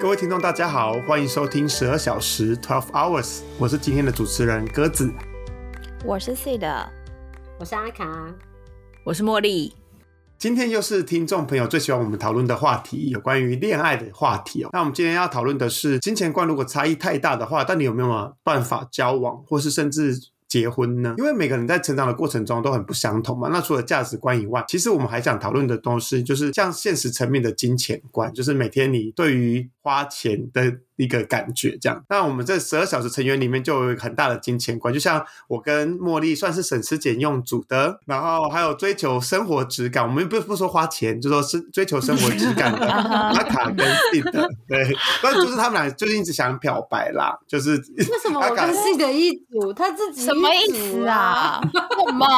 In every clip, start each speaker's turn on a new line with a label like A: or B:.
A: 各位听众，大家好，欢迎收听十二小时 （Twelve Hours），我是今天的主持人鸽子。
B: 我是 C 的，
C: 我是阿卡，
D: 我是茉莉。
A: 今天又是听众朋友最喜欢我们讨论的话题，有关于恋爱的话题哦。那我们今天要讨论的是，金钱观如果差异太大的话，到底有没有办法交往，或是甚至结婚呢？因为每个人在成长的过程中都很不相同嘛。那除了价值观以外，其实我们还想讨论的东西，就是像现实层面的金钱观，就是每天你对于花钱的。一个感觉这样，那我们这十二小时成员里面就有很大的金钱观，就像我跟茉莉算是省吃俭用组的，然后还有追求生活质感，我们不不说花钱，就说是追求生活质感的 阿卡跟 C 的，对，但就是他们俩最近一直想表白啦，就是
C: 为什么我跟 C 的一组，他自己
B: 什么意思啊？什么？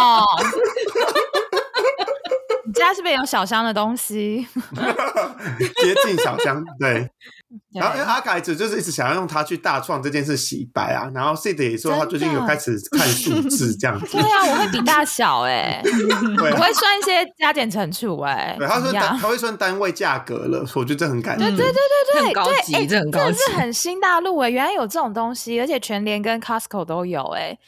B: 你家是不是有小香的东西？
A: 接近小香，对。然后因为阿凯子就是一直想要用他去大创这件事洗白啊，然后 C 的也说他最近有开始看数字这样子。
B: 对啊，我会比大小 哎，我会算一些加减乘除哎。
A: 对，他说他会算单位价格了，我觉得这很感动
B: 对对对对对，
D: 很高级，这很高级，
B: 是很新大陆哎，原来有这种东西，而且全联跟 Costco 都有哎。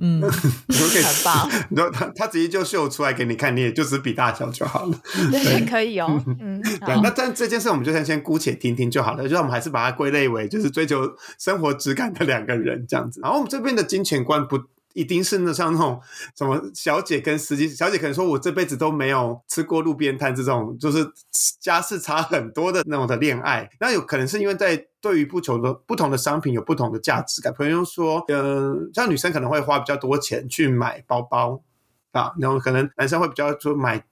B: 嗯，很棒。
A: 然后他他直接就秀出来给你看，你也就只比大小就好了。
B: 对，可以哦。嗯，
A: 对。那但这件事我们就先先姑且听听就好了。就是我们还是把它归类为就是追求生活质感的两个人这样子。然后我们这边的金钱观不。一定是那像那种什么小姐跟司机，小姐可能说我这辈子都没有吃过路边摊这种，就是家世差很多的那种的恋爱。那有可能是因为在对于不求的不同的商品有不同的价值感。朋友说，嗯，像女生可能会花比较多钱去买包包啊，然后可能男生会比较说买。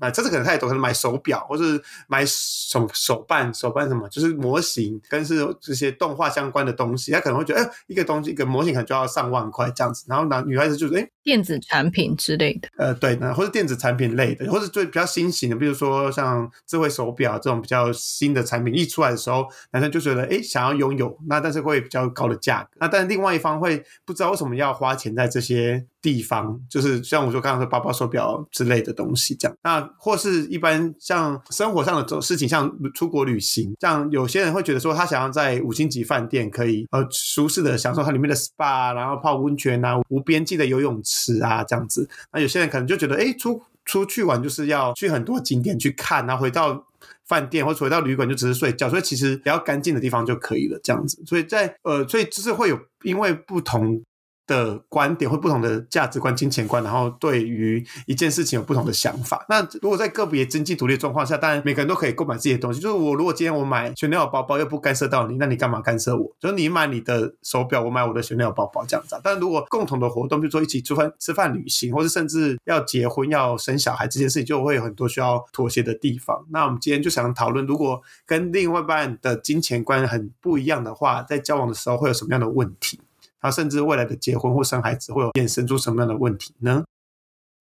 A: 买车子可能太多，可能买手表或是买手手办，手办什么就是模型跟是这些动画相关的东西，他可能会觉得，哎，一个东西一个模型可能就要上万块这样子。然后男女孩子就是，哎，
D: 电子产品之类的，
A: 呃，对，或者电子产品类的，或者最比较新型的，比如说像智慧手表这种比较新的产品一出来的时候，男生就觉得，哎，想要拥有，那但是会比较高的价格。那但是另外一方会不知道为什么要花钱在这些。地方就是像我说刚刚说包包、手表之类的东西这样，那或是一般像生活上的这种事情，像出国旅行，像有些人会觉得说他想要在五星级饭店可以呃舒适的享受它里面的 SPA，然后泡温泉啊，无边际的游泳池啊这样子。那有些人可能就觉得，哎，出出去玩就是要去很多景点去看，然后回到饭店或者回到旅馆就只是睡觉，所以其实比较干净的地方就可以了这样子。所以在呃，所以就是会有因为不同。的观点或不同的价值观、金钱观，然后对于一件事情有不同的想法。那如果在个别经济独立状况下，当然每个人都可以购买自己的东西。就是我如果今天我买雪奈尔包包，又不干涉到你，那你干嘛干涉我？就是你买你的手表，我买我的雪奈尔包包这样子。但如果共同的活动，比如说一起吃饭、吃饭、旅行，或是甚至要结婚、要生小孩这件事情，就会有很多需要妥协的地方。那我们今天就想讨论，如果跟另外一半的金钱观很不一样的话，在交往的时候会有什么样的问题？他甚至未来的结婚或生孩子会有衍生出什么样的问题呢？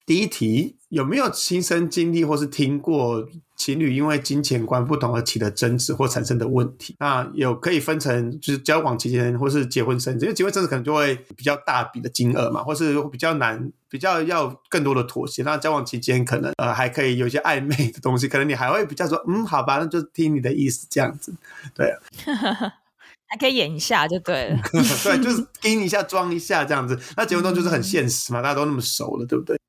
A: 第一题，有没有亲身经历或是听过情侣因为金钱观不同而起的争执或产生的问题？那有可以分成就是交往期间或是结婚生子，因为结婚生子可能就会比较大笔的金额嘛，或是比较难，比较要更多的妥协。那交往期间可能呃还可以有一些暧昧的东西，可能你还会比较说嗯好吧，那就听你的意思这样子，对。
B: 还可以演一下就对了，
A: 对，就是盯一下装一下这样子。那结婚中就是很现实嘛，大家都那么熟了，对不对？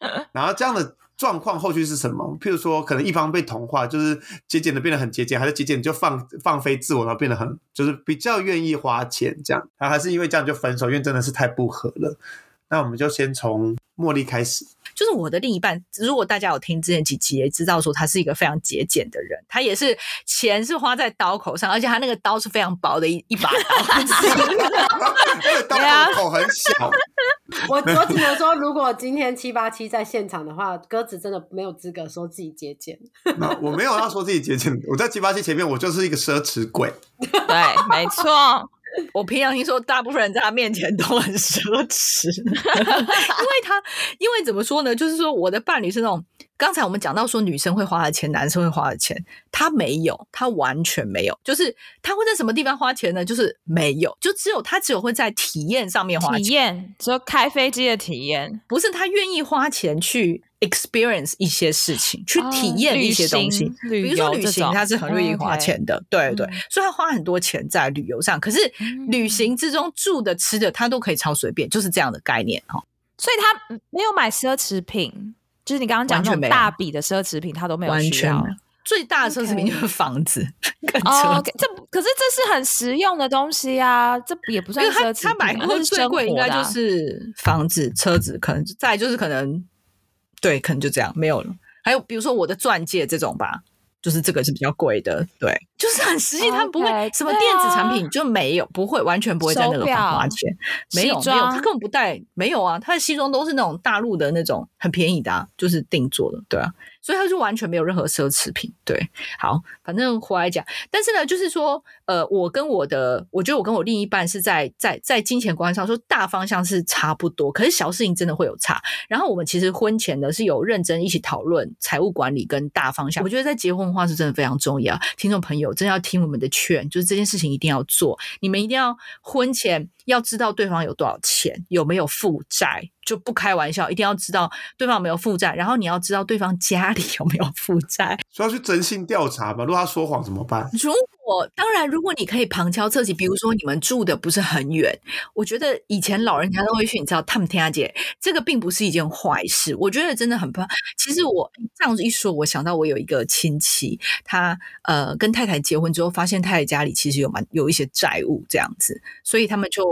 A: 然后这样的状况后续是什么？譬如说，可能一方被同化，就是节俭的变得很节俭，还是节俭就放放飞自我，然后变得很就是比较愿意花钱这样，然后还是因为这样就分手，因为真的是太不合了。那我们就先从茉莉开始。
D: 就是我的另一半，如果大家有听之前几集，也知道说他是一个非常节俭的人。他也是钱是花在刀口上，而且他那个刀是非常薄的一一把
A: 刀 刀口很小。
C: 我我只能说，如果今天七八七在现场的话，鸽子真的没有资格说自己节俭。
A: 那我没有要说自己节俭，我在七八七前面，我就是一个奢侈鬼。
B: 对，没错。
D: 我平常听说，大部分人在他面前都很奢侈，因为他，因为怎么说呢？就是说，我的伴侣是那种，刚才我们讲到说，女生会花的钱，男生会花的钱，他没有，他完全没有，就是他会在什么地方花钱呢？就是没有，就只有他只有会在体验上面花钱，
B: 体验，说开飞机的体验，
D: 不是他愿意花钱去 experience 一些事情，去体验一些东西。比如说旅行，他是很愿意花钱的，对对，所以他花很多钱在旅游上。可是旅行之中住的、吃的，他都可以超随便，就是这样的概念哈。
B: 所以他没有买奢侈品，就是你刚刚讲那种大笔的奢侈品，他都没有需要。
D: 最大的奢侈品就是房子，
B: 哦，这可是这是很实用的东西啊，这也不算奢侈品。
D: 他买过最贵应该就是房子、车子，可能再就是可能，对，可能就这样没有了。还有比如说我的钻戒这种吧。就是这个是比较贵的，对，就是很实际，他们不会什么电子产品就没有，不会完全不会在那个方花钱，没有没有，他根本不带，没有啊，他的西装都是那种大陆的那种很便宜的，啊，就是定做的，对啊。所以他就完全没有任何奢侈品，对，好，反正回来讲，但是呢，就是说，呃，我跟我的，我觉得我跟我另一半是在在在金钱观上说大方向是差不多，可是小事情真的会有差。然后我们其实婚前呢是有认真一起讨论财务管理跟大方向。我觉得在结婚的话是真的非常重要，听众朋友真要听我们的劝，就是这件事情一定要做，你们一定要婚前。要知道对方有多少钱，有没有负债，就不开玩笑，一定要知道对方有没有负债。然后你要知道对方家里有没有负债，
A: 需要去征信调查嘛？如果他说谎怎么办？
D: 如果当然，如果你可以旁敲侧击，比如说你们住的不是很远，我觉得以前老人家都会去，你知道，他们天下姐，这个并不是一件坏事。我觉得真的很棒。其实我这样子一说，我想到我有一个亲戚，他呃跟太太结婚之后，发现太太家里其实有蛮有一些债务这样子，所以他们就。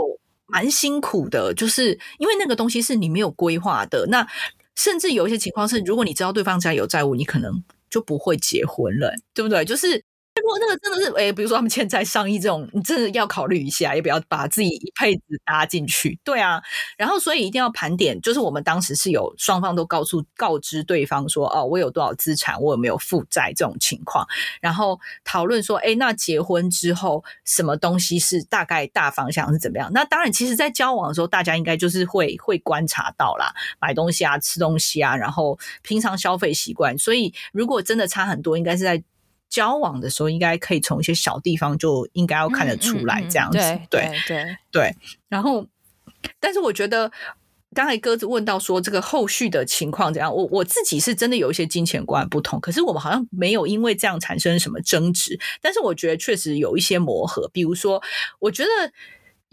D: 蛮辛苦的，就是因为那个东西是你没有规划的。那甚至有一些情况是，如果你知道对方家有债务，你可能就不会结婚了，对不对？就是。如果那个真的是诶，比如说他们欠债上亿这种，你真的要考虑一下，也不要把自己一辈子搭进去？对啊，然后所以一定要盘点，就是我们当时是有双方都告诉告知对方说，哦，我有多少资产，我有没有负债这种情况，然后讨论说，哎，那结婚之后什么东西是大概大方向是怎么样？那当然，其实在交往的时候，大家应该就是会会观察到啦，买东西啊，吃东西啊，然后平常消费习惯，所以如果真的差很多，应该是在。交往的时候，应该可以从一些小地方就应该要看得出来，这样子，
B: 对对
D: 对。然后，但是我觉得刚才鸽子问到说这个后续的情况怎样，我我自己是真的有一些金钱观不同，可是我们好像没有因为这样产生什么争执。但是我觉得确实有一些磨合，比如说，我觉得。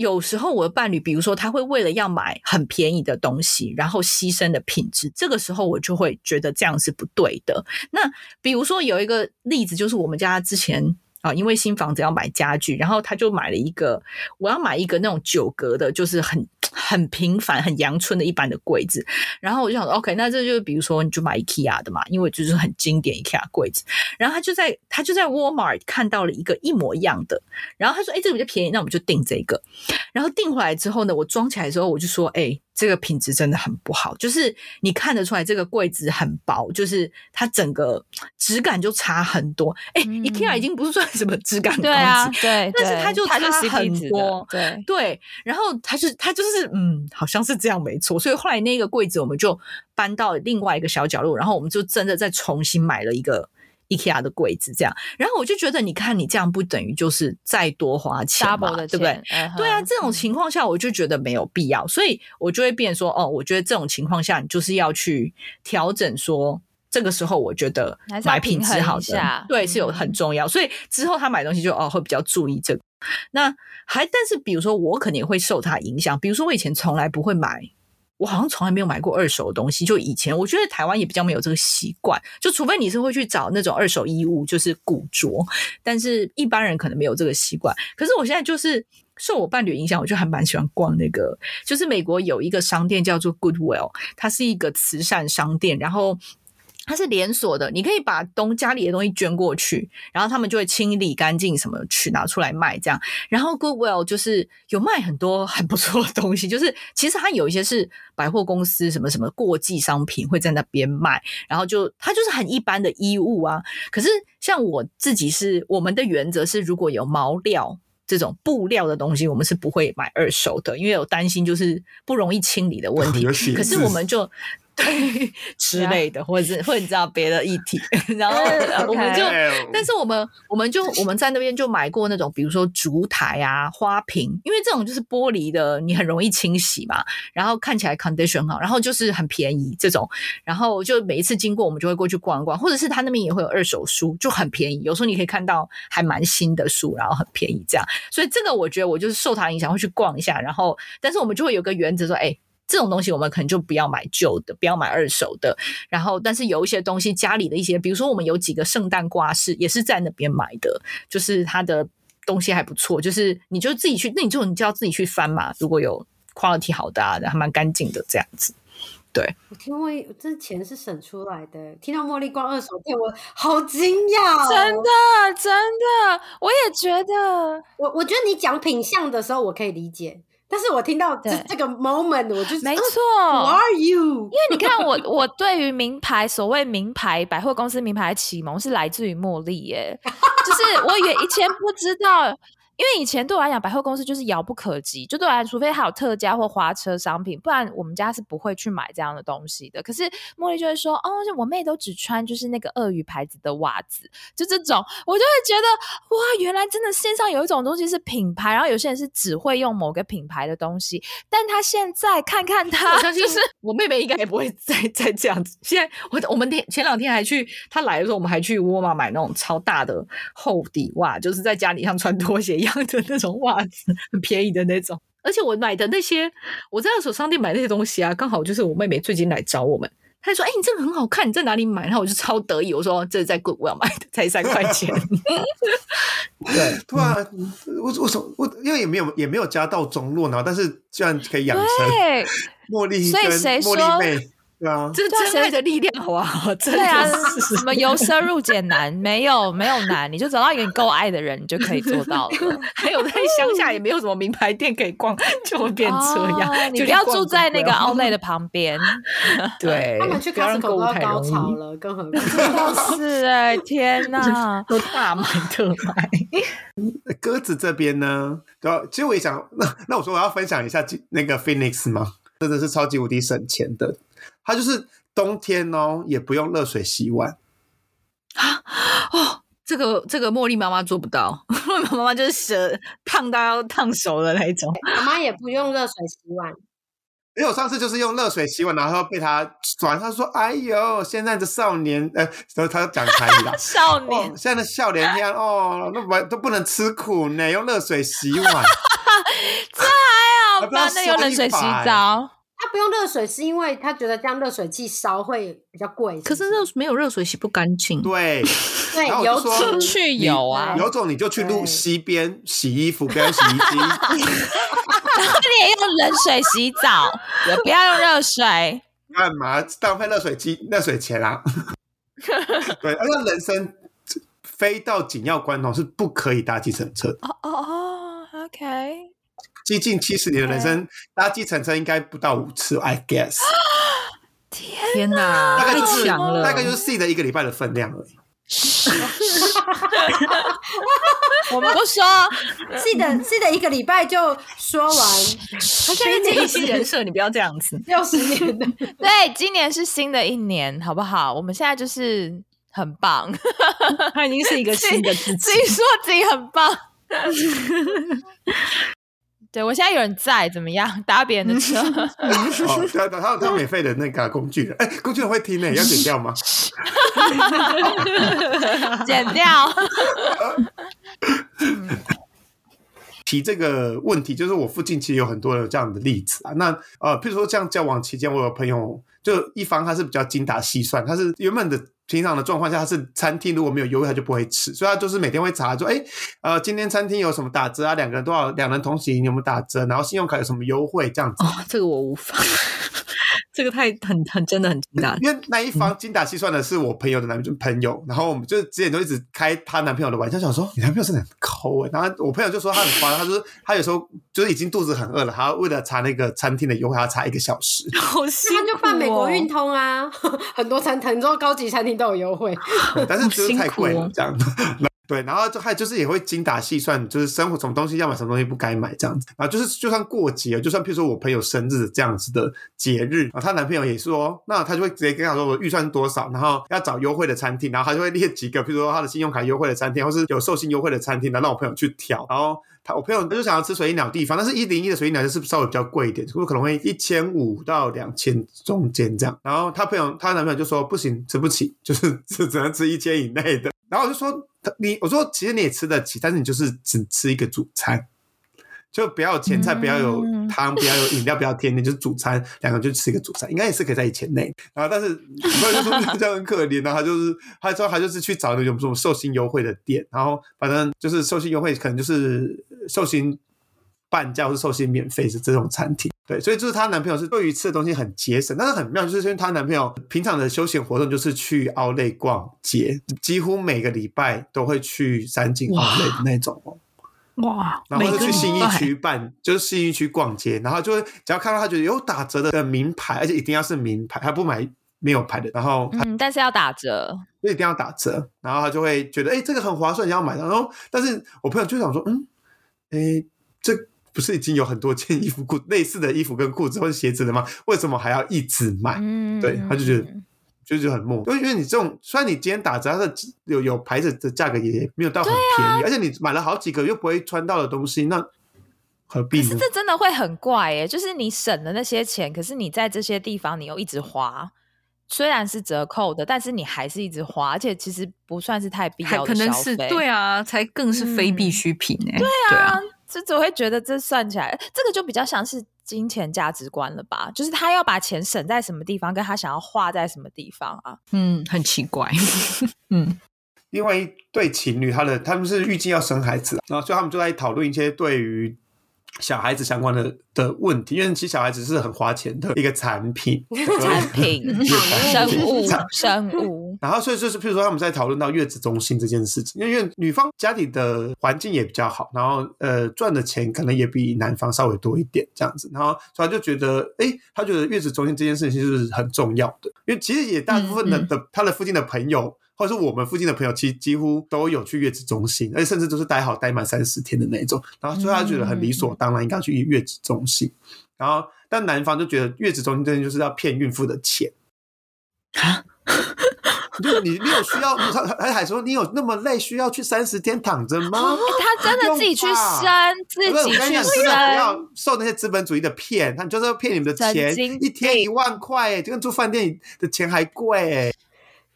D: 有时候我的伴侣，比如说他会为了要买很便宜的东西，然后牺牲的品质，这个时候我就会觉得这样是不对的。那比如说有一个例子，就是我们家之前啊，因为新房子要买家具，然后他就买了一个，我要买一个那种九格的，就是很。很平凡、很阳春的一般的柜子，然后我就想说，OK，那这就比如说你就买 IKEA 的嘛，因为就是很经典 IKEA 柜子。然后他就在他就在 Walmart 看到了一个一模一样的，然后他说：“哎，这个比较便宜，那我们就订这个。”然后订回来之后呢，我装起来之后，我就说：“哎。”这个品质真的很不好，就是你看得出来这个柜子很薄，就是它整个质感就差很多。哎，IKEA 已经不是算什么质感高
B: 级，对，
D: 但是它就差很多，
B: 对
D: 对。然后它是它就是嗯，好像是这样没错。所以后来那个柜子我们就搬到另外一个小角落，然后我们就真的再重新买了一个。IKEA 的柜子这样，然后我就觉得，你看你这样不等于就是再多花钱嘛，对不对？对啊，这种情况下我就觉得没有必要，所以我就会变说，哦，我觉得这种情况下你就是要去调整，说这个时候我觉得买品质好的，对，是有很重要。所以之后他买东西就哦会比较注意这个。那还但是比如说我肯定会受他影响，比如说我以前从来不会买。我好像从来没有买过二手的东西。就以前，我觉得台湾也比较没有这个习惯。就除非你是会去找那种二手衣物，就是古着，但是一般人可能没有这个习惯。可是我现在就是受我伴侣影响，我就还蛮喜欢逛那个。就是美国有一个商店叫做 Goodwill，它是一个慈善商店，然后。它是连锁的，你可以把东家里的东西捐过去，然后他们就会清理干净，什么去拿出来卖这样。然后 Goodwill 就是有卖很多很不错的东西，就是其实它有一些是百货公司什么什么过季商品会在那边卖，然后就它就是很一般的衣物啊。可是像我自己是我们的原则是，如果有毛料这种布料的东西，我们是不会买二手的，因为有担心就是不容易清理的问题。可是我们就。之类的，或者是或者你知道别的议题，然后我们就，但是我们我们就我们在那边就买过那种，比如说烛台啊、花瓶，因为这种就是玻璃的，你很容易清洗嘛，然后看起来 condition 好，然后就是很便宜这种，然后就每一次经过我们就会过去逛一逛，或者是他那边也会有二手书，就很便宜，有时候你可以看到还蛮新的书，然后很便宜这样，所以这个我觉得我就是受他影响会去逛一下，然后但是我们就会有个原则说，哎。这种东西我们可能就不要买旧的，不要买二手的。然后，但是有一些东西，家里的一些，比如说我们有几个圣诞挂饰，也是在那边买的，就是它的东西还不错。就是你就自己去，那你就你就要自己去翻嘛。如果有 quality 好的，还蛮干净的这样子。对，
C: 我听过，这钱是省出来的。听到茉莉逛二手店，我好惊讶，
B: 真的真的，我也觉得。
C: 我我觉得你讲品相的时候，我可以理解。但是我听到这这个 moment，我就
B: 没错
C: ，Who are you？
B: 因为你看我，我对于名牌，所谓名牌百货公司名牌启蒙是来自于茉莉耶，就是我也以前不知道。因为以前对我来讲，百货公司就是遥不可及，就对我来讲，除非还有特价或花车商品，不然我们家是不会去买这样的东西的。可是茉莉就会说：“哦，我妹都只穿就是那个鳄鱼牌子的袜子，就这种。”我就会觉得哇，原来真的线上有一种东西是品牌，然后有些人是只会用某个品牌的东西。但他现在看看他，就是
D: 我妹妹应该也不会再再这样子。现在我我们天前两天还去，她来的时候我们还去沃尔玛买那种超大的厚底袜，就是在家里像穿拖鞋。一样的那种袜子，很便宜的那种。而且我买的那些，我在二手商店买那些东西啊，刚好就是我妹妹最近来找我们，她说：“哎，你这个很好看，你在哪里买？”然后我就超得意，我说：“这是在 Good 我要买的，才三块钱。”
A: 对，对啊我我说我因为也没有也没有家道中落呢，但是居然可以养成茉莉跟茉莉妹。对啊，
D: 这真爱的力量，好不好？对
B: 啊，什么由奢入俭难？没有，没有难，你就找到一个你够爱的人，你就可以做到了。
D: 还有在乡下也没有什么名牌店可以逛，就会变这样。
B: 你不要住在那个奥莱的旁边。
D: 对，
C: 他们去 Costco 都高潮了，更何况
B: 是哎，天哪，
D: 都大买特买。
A: 鸽子这边呢，然后其实我也想，那那我说我要分享一下那个 Phoenix 吗？真的是超级无敌省钱的。它就是冬天哦，也不用热水洗碗
D: 啊！哦，这个这个茉莉妈妈做不到，茉莉妈妈就是舌烫到要烫熟的那一种。
C: 妈妈也不用热水洗碗，
A: 因为我上次就是用热水洗碗，然后被他转，他说：“哎呦，现在的少年，呃，然后他讲台语了，
B: 少年，
A: 现在的少年天哦，那不都不能吃苦呢，用热水洗碗，
B: 这还好吧？那用冷水洗澡。”
C: 他不用热水，是因为他觉得这样热水器烧会比较贵。
D: 可是热没有热水洗不干净。
A: 对
C: 对，有
A: 种
B: 去油啊，
A: 有种你就去路西边洗衣服，不要洗衣机。
B: 你也用冷水洗澡，也不要用热水。
A: 干嘛浪费热水机热水钱啊？对，而且人生飞到紧要关头是不可以搭计程车的。
B: 哦哦哦，OK。
A: 接近七十年的人生，搭计程车应该不到五次，I guess。
B: 天
D: 哪，
A: 大概就是
D: 了，
A: 大概就是 C 的一个礼拜的分量而已。
B: 我们不说
C: ，C 的 C 的一个礼拜就说完。
D: 他现在建新人设，你不要这样子。
C: 六十年的，
B: 对，今年是新的一年，好不好？我们现在就是很棒，
D: 他已经是一个新的自己，
B: 自己说自己很棒。对，我现在有人在，怎么样？搭别人的车？
A: 哦，他他他免费的那个工具人，哎，工具人会听呢，要剪掉吗？
B: 剪掉。
A: 提这个问题，就是我附近其实有很多有这样的例子啊。那呃，譬如说这样交往期间，我有朋友，就一方他是比较精打细算，他是原本的。平常的状况下，他是餐厅如果没有优惠，他就不会吃，所以他就是每天会查，说，哎，呃，今天餐厅有什么打折啊？两个人多少？两人同行有没有打折？然后信用卡有什么优惠？这样子。
D: 哦，这个我无法。这个太很很真的很精打，
A: 因为那一方精打细算的是我朋友的男朋友，然后我们就之前都一直开她男朋友的玩笑，想说你男朋友真的很抠哎，然后我朋友就说他很夸张，他说他有时候就是已经肚子很饿了，他为了查那个餐厅的优惠，要查一个小时，
D: 好辛苦。
C: 他就办美国运通啊，很多餐很多高级餐厅都有优惠，
A: 但是就是太贵了这样。对，然后就还就是也会精打细算，就是生活什么东西要买，什么东西不该买这样子。然后就是就算过节，就算譬如说我朋友生日这样子的节日，啊她男朋友也说，那他就会直接跟她说我预算是多少，然后要找优惠的餐厅，然后他就会列几个，譬如说他的信用卡优惠的餐厅，或是有寿星优惠的餐厅，然后让我朋友去挑，然后。他我朋友他就想要吃水鸟地方，但是一零一的水鸟就是稍微比较贵一点，可能会一千五到两千中间这样。然后他朋友他男朋友就说不行，吃不起，就是只 只能吃一千以内的。然后我就说你我说其实你也吃得起，但是你就是只吃一个主餐。就不要有前菜，不要有汤，不要有饮料，不要甜点，就是主餐，两个就吃一个主餐，应该也是可以在一千内。然后，但是朋友就说这样很可怜，然后他就是他说他就是去找那种什么寿星优惠的店，然后反正就是寿星优惠，可能就是寿星半价或是寿星免费是这种餐厅。对，所以就是她男朋友是对于吃的东西很节省，但是很妙，就是因为她男朋友平常的休闲活动就是去奥莱逛街，几乎每个礼拜都会去三井奥莱的那种哦。
D: 哇！
A: 然后就去新一区办，就是新一区逛街，然后就会只要看到他觉得有打折的名牌，而且一定要是名牌，他不买没有牌的。然后
B: 嗯，但是要打折，
A: 就一定要打折。然后他就会觉得，哎，这个很划算，你要买。然后，但是我朋友就想说，嗯，哎，这不是已经有很多件衣服裤类似的衣服跟裤子或者鞋子了吗？为什么还要一直买？对，他就觉得。就是很木，因为因为你这种，虽然你今天打折，它的有有牌子的价格也没有到很便宜，而且你买了好几个又不会穿到的东西，那何必？
B: 可是这真的会很怪耶，就是你省了那些钱，可是你在这些地方你又一直花，虽然是折扣的，但是你还是一直花，而且其实不算是太必要
D: 的消费，对啊，才更是非必需品哎，对啊，
B: 这只会觉得这算起来，这个就比较像是。金钱价值观了吧？就是他要把钱省在什么地方，跟他想要花在什么地方啊？
D: 嗯，很奇怪。嗯，
A: 另外一对情侣，他的他们是预计要生孩子，然后所以他们就在讨论一些对于。小孩子相关的的问题，因为其实小孩子是很花钱的一个产品，
B: 产品 生物 生物。
A: 然后所以就是，譬如说他们在讨论到月子中心这件事情，因为女方家里的环境也比较好，然后呃赚的钱可能也比男方稍微多一点这样子，然后所以他就觉得，哎，他觉得月子中心这件事情是很重要的，因为其实也大部分的的他的附近的朋友。或者是我们附近的朋友，其实几乎都有去月子中心，而且甚至都是待好待满三十天的那种。然后所以他觉得很理所当然应该去月子中心。然后但男方就觉得月子中心真的就是要骗孕妇的钱啊！就你你有需要？他他还说你有那么累，需要去三十天躺着吗？
B: 他真的自己去生，自己去生，不
A: 要受那些资本主义的骗。他就是要骗你们的钱，一天一万块，就跟住饭店的钱还贵。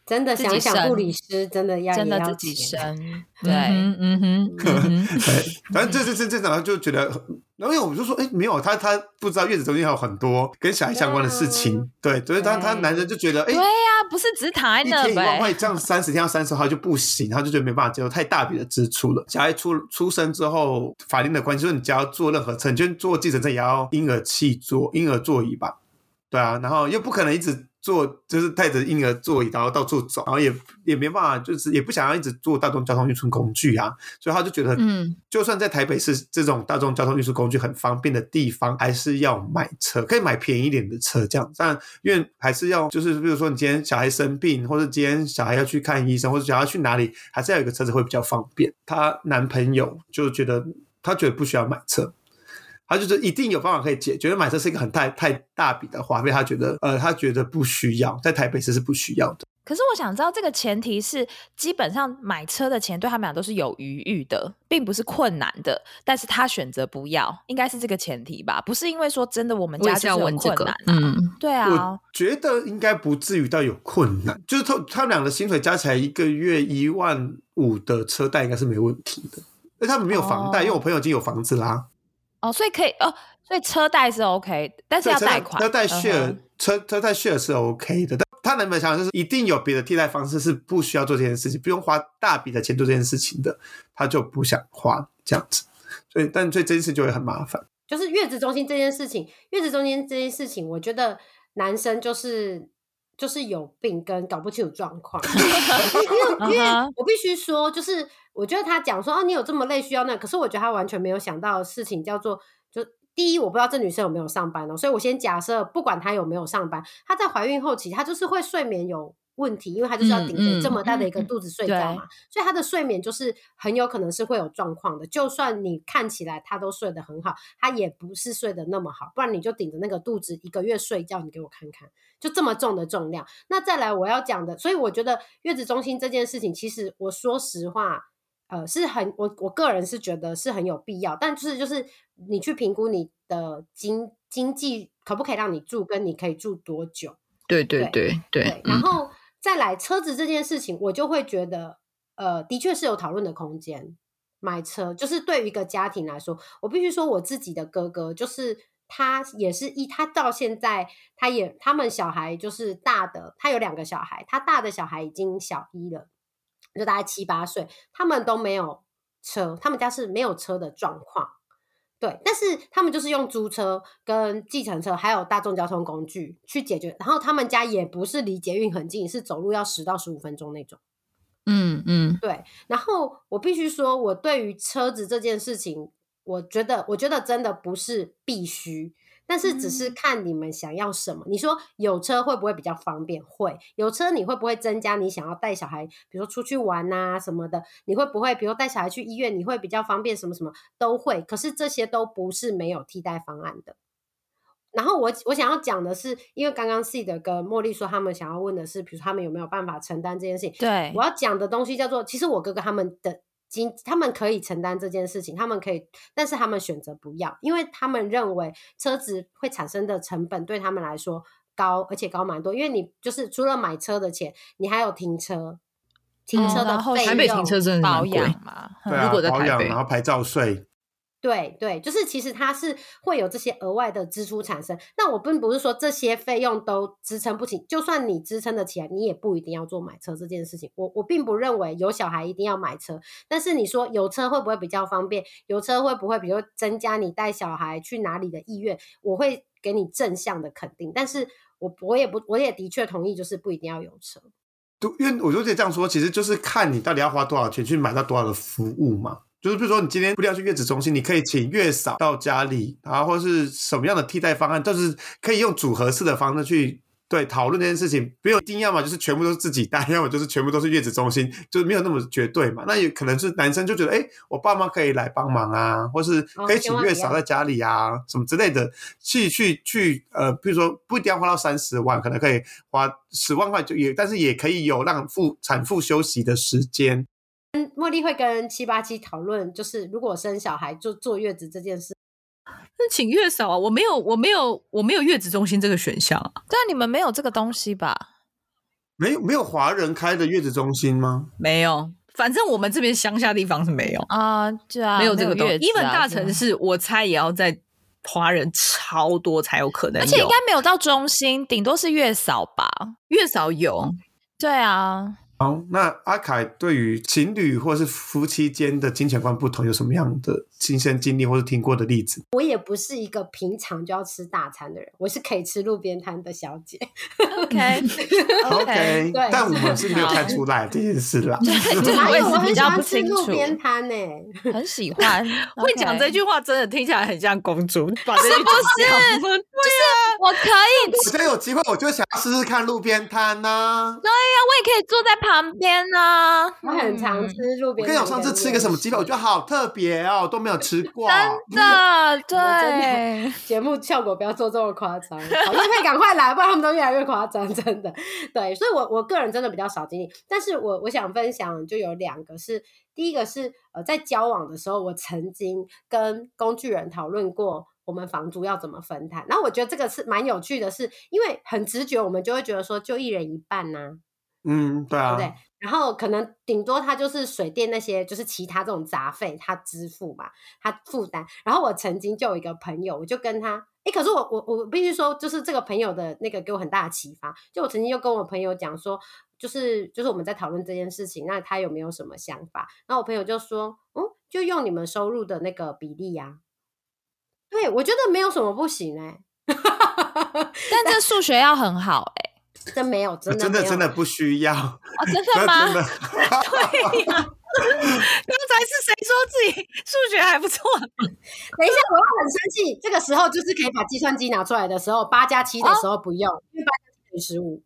C: 真的想想，护理师真的要
B: 真的自己生，对，
D: 嗯哼，
A: 对，反正这这这这然后就觉得，然后我们就说，哎，没有，他他不知道月子中心还有很多跟小孩相关的事情，对，所以他他男人就觉得，哎，对
B: 呀，不是只躺在那，
A: 一天一万块，这样三十天要三十号就不行，他就觉得没办法接受太大笔的支出了。小孩出出生之后，法定的关系就是你只要做任何车，你就坐计程车也要婴儿器座、婴儿座椅吧，对啊，然后又不可能一直。坐就是带着婴儿座椅，然后到处走，然后也也没办法，就是也不想要一直坐大众交通运输工具啊，所以他就觉得，嗯，就算在台北市这种大众交通运输工具很方便的地方，还是要买车，可以买便宜一点的车这样，但因为还是要，就是比如说你今天小孩生病，或者今天小孩要去看医生，或者想要去哪里，还是要有个车子会比较方便。她男朋友就觉得，他觉得不需要买车。他就是一定有方法可以解决，买车是一个很太太大笔的花费，他觉得呃，他觉得不需要，在台北市是不需要的。
B: 可是我想知道，这个前提是基本上买车的钱对他们俩都是有余裕的，并不是困难的。但是他选择不要，应该是这个前提吧？不是因为说真的，我们家就有困难。嗯，对啊。
A: 我觉得应该不至于到有困难，就是他他们俩的薪水加起来一个月一万五的车贷应该是没问题的。那他们没有房贷，因为我朋友已经有房子啦。
B: 哦，所以可以哦，所以车贷是 OK，但是要贷款。
A: 车贷 share 车车贷 share 是 OK 的，但他能不能想就是一定有别的替代方式，是不需要做这件事情，不用花大笔的钱做这件事情的，他就不想花这样子。所以，但所以这件事就会很麻烦。
C: 就是月子中心这件事情，月子中心这件事情，我觉得男生就是就是有病跟搞不清楚状况，因为因为我必须说，就是。我觉得他讲说哦，你有这么累需要那，可是我觉得他完全没有想到的事情叫做，就第一我不知道这女生有没有上班哦，所以我先假设不管她有没有上班，她在怀孕后期她就是会睡眠有问题，因为他就是要顶着这么大的一个肚子睡觉嘛，所以他的睡眠就是很有可能是会有状况的。就算你看起来他都睡得很好，他也不是睡得那么好，不然你就顶着那个肚子一个月睡觉，你给我看看，就这么重的重量。那再来我要讲的，所以我觉得月子中心这件事情，其实我说实话。呃，是很我我个人是觉得是很有必要，但就是就是你去评估你的经经济可不可以让你住，跟你可以住多久，
D: 对对对对
C: 对，，然
D: 嗯
C: 后再来车子这件事情，我就会觉得，呃，的确是有讨论的空间。买车就是对于一个家庭来说，我必须说我自己的哥哥，就是他也是一，他到现在他也他们小孩就是大的，他有两个小孩，他大的小孩已经小一了，就大概七八岁，他们都没有车，他们家是没有车的状况。对，但是他们就是用租车、跟计程车，还有大众交通工具去解决。然后他们家也不是离捷运很近，是走路要十到十五分钟那种。
D: 嗯嗯
C: 对，然后我必须说，我对于车子这件事情，我觉得，我觉得真的不是必须，但是只是
B: 嗯
C: 看你们想要什么。你说有车会不会比较方便？会有车，你会不会增加你想要带小孩，比如说出去玩啊什么的？你会不会，比如带小孩去医院，你会比较方便？什么什么都会。可是这些都不是没有替代方案的。然后我我想要讲的是，因为刚刚 C 的跟茉莉说，他们想要问的是，比如他们有没有办法承担这件事情。
B: 对
C: 我要讲的东西叫做，其实我哥哥他们的经，他们可以承担这件事情，他们可以，但是他们选择不要，因为他们认为车子会产生的成本对他们来说高，而且高蛮多。因为你就是除了买车的钱，你还有停车，停车的费用，
D: 台北停车真的蛮
B: 保
D: 贵
B: 养嘛，
A: 对啊，
D: 如果在
A: 保养，
D: 台北
A: 然后牌照税，
C: 对对，就是其实它是会有这些额外的支出产生。那我并不是说这些费用都支撑不起，就算你支撑得起来，你也不一定要做买车这件事情。我我并不认为有小孩一定要买车，但是你说有车会不会比较方便？有车会不会比如增加你带小孩去哪里的意愿？我会给你正向的肯定，但是我我也不我也的确同意，就是不一定要有车。
A: 对，因为我就觉得这样说，其实就是看你到底要花多少钱去买到多少的服务嘛。就是比如说，你今天不一定要去月子中心，你可以请月嫂到家里，然后或是什么样的替代方案，都是可以用组合式的方式去对讨论这件事情。没有一定要嘛就是全部都是自己带，要么就是全部都是月子中心，就是没有那么绝对嘛。那也可能是男生就觉得，哎，我爸妈可以来帮忙啊，或是可以请月嫂在家里啊，什么之类的，去去去，呃，比如说不一定要花到三十万，可能可以花十万块就也，但是也可以有让妇产妇休息的时间。
C: 茉莉会跟七八七讨论，就是如果生小孩就坐月子这件事。
D: 那请月嫂啊，我没有，我没有，我没有月子中心这个选项啊，
B: 对啊，你们没有这个东西吧？
A: 没有没有华人开的月子中心吗？
D: 没有。反正我们这边乡下地方是没有，
B: 啊，对啊，
D: 没有这个东西。
B: 月子
D: 因为大城市，我猜也要在华人超多才有可能有，
B: 而且应该没有到中心，顶多是月嫂吧？
D: 月嫂有，
B: 对啊，
A: 好，那阿凯对于情侣或是夫妻间的金钱观不同，有什么样的亲身经历或是听过的例子？
C: 我也不是一个平常就要吃大餐的人，我是可以吃路边摊的小姐。
B: OK
A: OK，
C: 对
A: 但我们是没有看出来这件事啦。
B: 对
C: 哪有？
B: 我也是
C: 我很喜
B: 比较不
C: 欢吃路，边摊呢。
B: 很喜欢，
D: 会讲这句话真的听起来很像公主，把这句
B: 是不是
D: 就是
B: 我可以
A: 我觉得有机会，我就想要试试看路边摊呐。
B: 对呀、我也可以坐在旁边呢、
C: 我很常
B: 嗯
C: 吃路边摊。
A: 我跟你讲，上次吃一个什么鸡排，我觉得好特别哦，都没有吃过。
B: 真的，对，
C: 节目效果不要做这么夸张，好，叶配赶快来，不然他们都越来越夸张，真的。对，所以我我个人真的比较少经历，但是我我想分享就有两个是，第一个是呃在交往的时候，我曾经跟工具人讨论过。我们房租要怎么分摊？然后我觉得这个是蛮有趣的是，因为很直觉，我们就会觉得说，就一人一半呐、
A: 嗯，对啊
C: 对不，对？然后可能顶多他就是水电那些，就是其他这种杂费他支付嘛，他负担。然后我曾经就有一个朋友，我就跟他，哎，可是我我我必须说，就是这个朋友的那个给我很大的启发。就我曾经就跟我朋友讲说，就是就是我们在讨论这件事情，那他有没有什么想法？然后我朋友就说，嗯，就用你们收入的那个比例呀、对，我觉得没有什么不行哎、
B: 但这数学要很好哎、
C: 真没有，真的
A: 真的真的不需要，
B: 哦，真的
A: 真
B: 吗？
A: 的。
D: 对呀、刚才是谁说自己数学还不错？
C: 等一下，我要很生气。这个时候就是可以把计算机拿出来的时候，八加七的时候不用，因为八加七等于十五。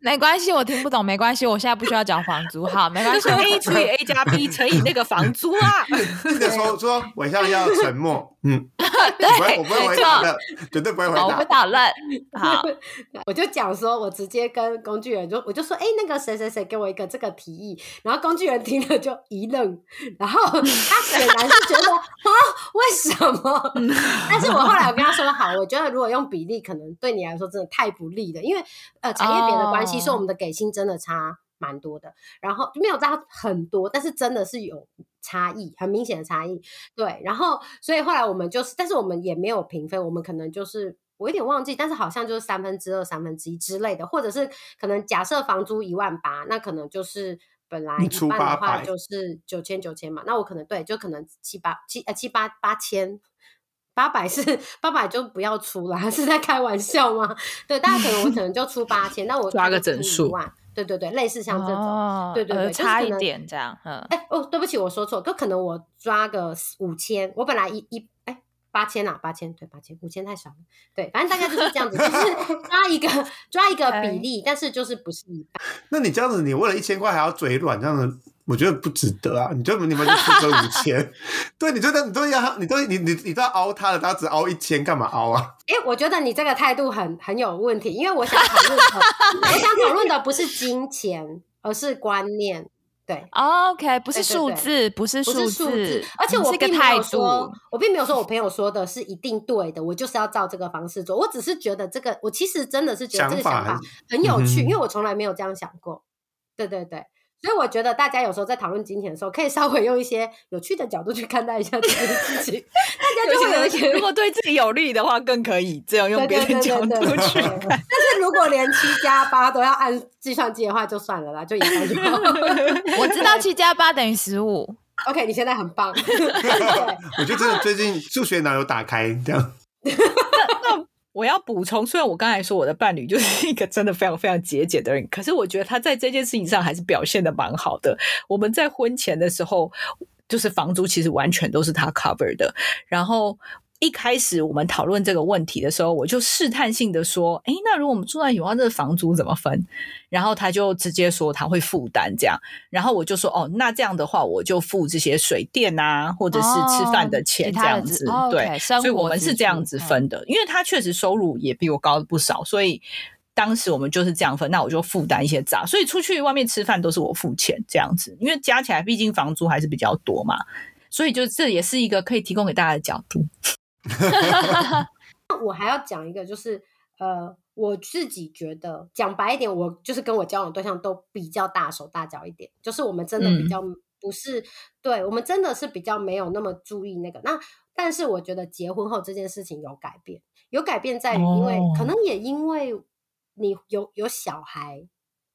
B: 没关系，我听不懂，没关系，我现在不需要缴房租，好，没关系。
D: A 除以 A 加 B 乘以那个房租啊。
A: 记得说说，我现在要沉默，嗯，我不会，我不会回答的，绝对不会回
B: 答，我不
A: 答。
B: 讨论。好，
C: 我就讲说，我直接跟工具人就我就说，哎、那个谁谁谁给我一个这个提议，然后工具人听了就一愣，然后他显然是觉得啊，为什么？但是我后来我跟他说，好，我觉得如果用比例，可能对你来说真的太不利了，因为呃产业别的关系，
B: 哦
C: 所以我们的给薪真的差蛮多的，然后没有差很多，但是真的是有差异，很明显的差异。对，然后所以后来我们就是，但是我们也没有评分，我们可能就是我有点忘记，但是好像就是三分之二、三分之一之类的，或者是可能假设房租一万八，那可能就是本来一半的话就是九千九千嘛，那我可能对，就可能七八七呃七八八千。八百是八百就不要出啦，是在开玩笑吗？对，大家可能我可能就出八千，那我
D: 抓个整数
C: 万，对对对，类似像这种，
B: 哦
C: 对对对
B: 差一点这样，嗯，
C: 哎、哦，对不起，我说错，就可能我抓个五千，我本来一一哎八千啊，八千对八千，五千太少了，对，反正大概就是这样子，就是 抓一个抓一个比例，但是就是不是一半，
A: 那你这样子，你为了一千块还要嘴软，这样子我觉得不值得啊！你就你们就出这五千，对，你觉得你都要你都你你你都要凹他了，他只凹一千，干嘛凹啊？
C: 哎、我觉得你这个态度很很有问题，因为我想讨论的，我想讨论的不是金钱，而是观念，对。
B: OK，不是
C: 对对对
B: 数字，不是
C: 不
B: 数
C: 是数字，而且我并没有说。，我并没有说我朋友说的是一定对的，我就是要照这个方式做。我只是觉得这个，我其实真的是觉得这个
A: 想法
C: 很有趣，
A: 嗯
C: 因为我从来没有这样想过。对对对，所以我觉得大家有时候在讨论金钱的时候，可以稍微用一些有趣的角度去看待一下这件事情，大家就会有一些。
D: 如果对自己有利的话，更可以这样用别的角度去
C: 对但是如果连七加八都要按计算机的话，就算了啦，就一半就好。
B: 我知道七加八等于十五
C: ，OK，你现在很棒。对
A: 我觉得真的最近数学脑有打开，这样
D: 我要补充，虽然我刚才说我的伴侣就是 一个真的非常非常节俭的人，可是我觉得他在这件事情上还是表现的蛮好的。我们在婚前的时候，就是房租其实完全都是他 cover 的，然后。一开始我们讨论这个问题的时候，我就试探性的说：“诶，那如果我们住在一起的话，这个房租怎么分？”然后他就直接说他会负担这样，然后我就说：“哦，那这样的话，我就付这些水电啊，或者是吃饭的钱这样子。
B: 哦
D: 对所以我们是这样子分的，因为他确实收入也比我高不少，所以当时我们就是这样分。那我就负担一些杂，所以出去外面吃饭都是我付钱这样子，因为加起来毕竟房租还是比较多嘛，所以就这也是一个可以提供给大家的角度。
C: 我还要讲一个，就是呃，我自己觉得讲白一点，我就是跟我交往对象都比较大手大脚一点，就是我们真的比较不是，对我们真的是比较没有那么注意那个。那但是我觉得结婚后这件事情有改变，有改变在于，因为、
D: 哦
C: 可能也因为你有有小孩，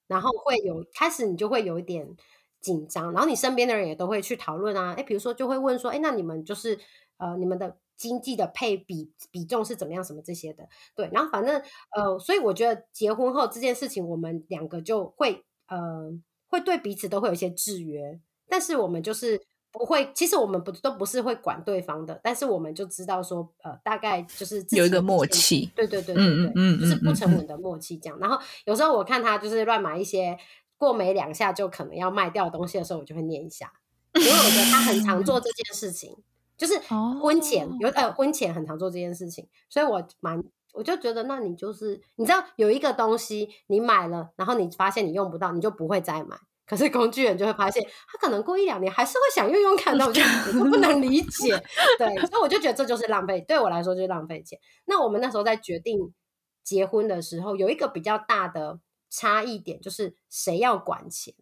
C: 然后会有开始你就会有一点紧张，然后你身边的人也都会去讨论啊，哎，比如说就会问说，哎，那你们就是呃你们的经济的配比比重是怎么样，什么这些的，对，然后反正呃，所以我觉得结婚后这件事情，我们两个就会呃会对彼此都会有一些制约，但是我们就是。不会，其实我们不都不是会管对方的，但是我们就知道说，呃，大概就是
D: 有一个默契。
C: 对对对对对，
D: 嗯嗯嗯
C: 就是不成文的默契这样。然后有时候我看他就是乱买一些过没两下就可能要卖掉的东西的时候，我就会念一下，因为我觉得他很常做这件事情，就是婚前、
B: 哦
C: 有呃婚前很常做这件事情，所以我蛮我就觉得，那你就是你知道有一个东西你买了，然后你发现你用不到，你就不会再买。可是工具人就会发现，他可能过一两年还是会想用用看，那我就我就不能理解，对，所以我就觉得这就是浪费，对我来说就是浪费钱。那我们那时候在决定结婚的时候，有一个比较大的差异点，就是谁要管钱。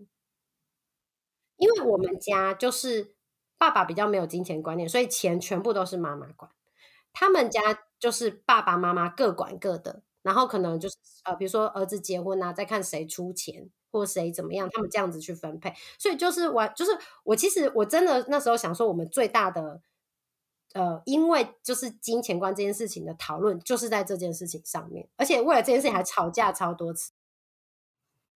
C: 因为我们家就是爸爸比较没有金钱观念，所以钱全部都是妈妈管。他们家就是爸爸妈妈各管各的，然后可能就是呃，比如说儿子结婚啊，再看谁出钱或谁怎么样，他们这样子去分配。所以就是我就是我其实我真的那时候想说，我们最大的呃，因为就是金钱观这件事情的讨论，就是在这件事情上面，而且为了这件事情还吵架超多次。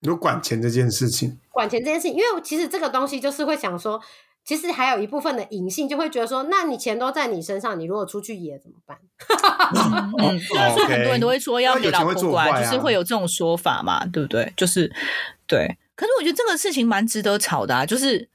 A: 有管钱这件事情，
C: 管钱这件事情，因为其实这个东西就是会想说，其实还有一部分的隐性就会觉得说，那你钱都在你身上，你如果出去野怎么办？
D: 嗯，所以很多人都会说要给老婆管，
A: 啊
D: 就是会有这种说法嘛，对不对？就是对。可是我觉得这个事情蛮值得吵的啊，就是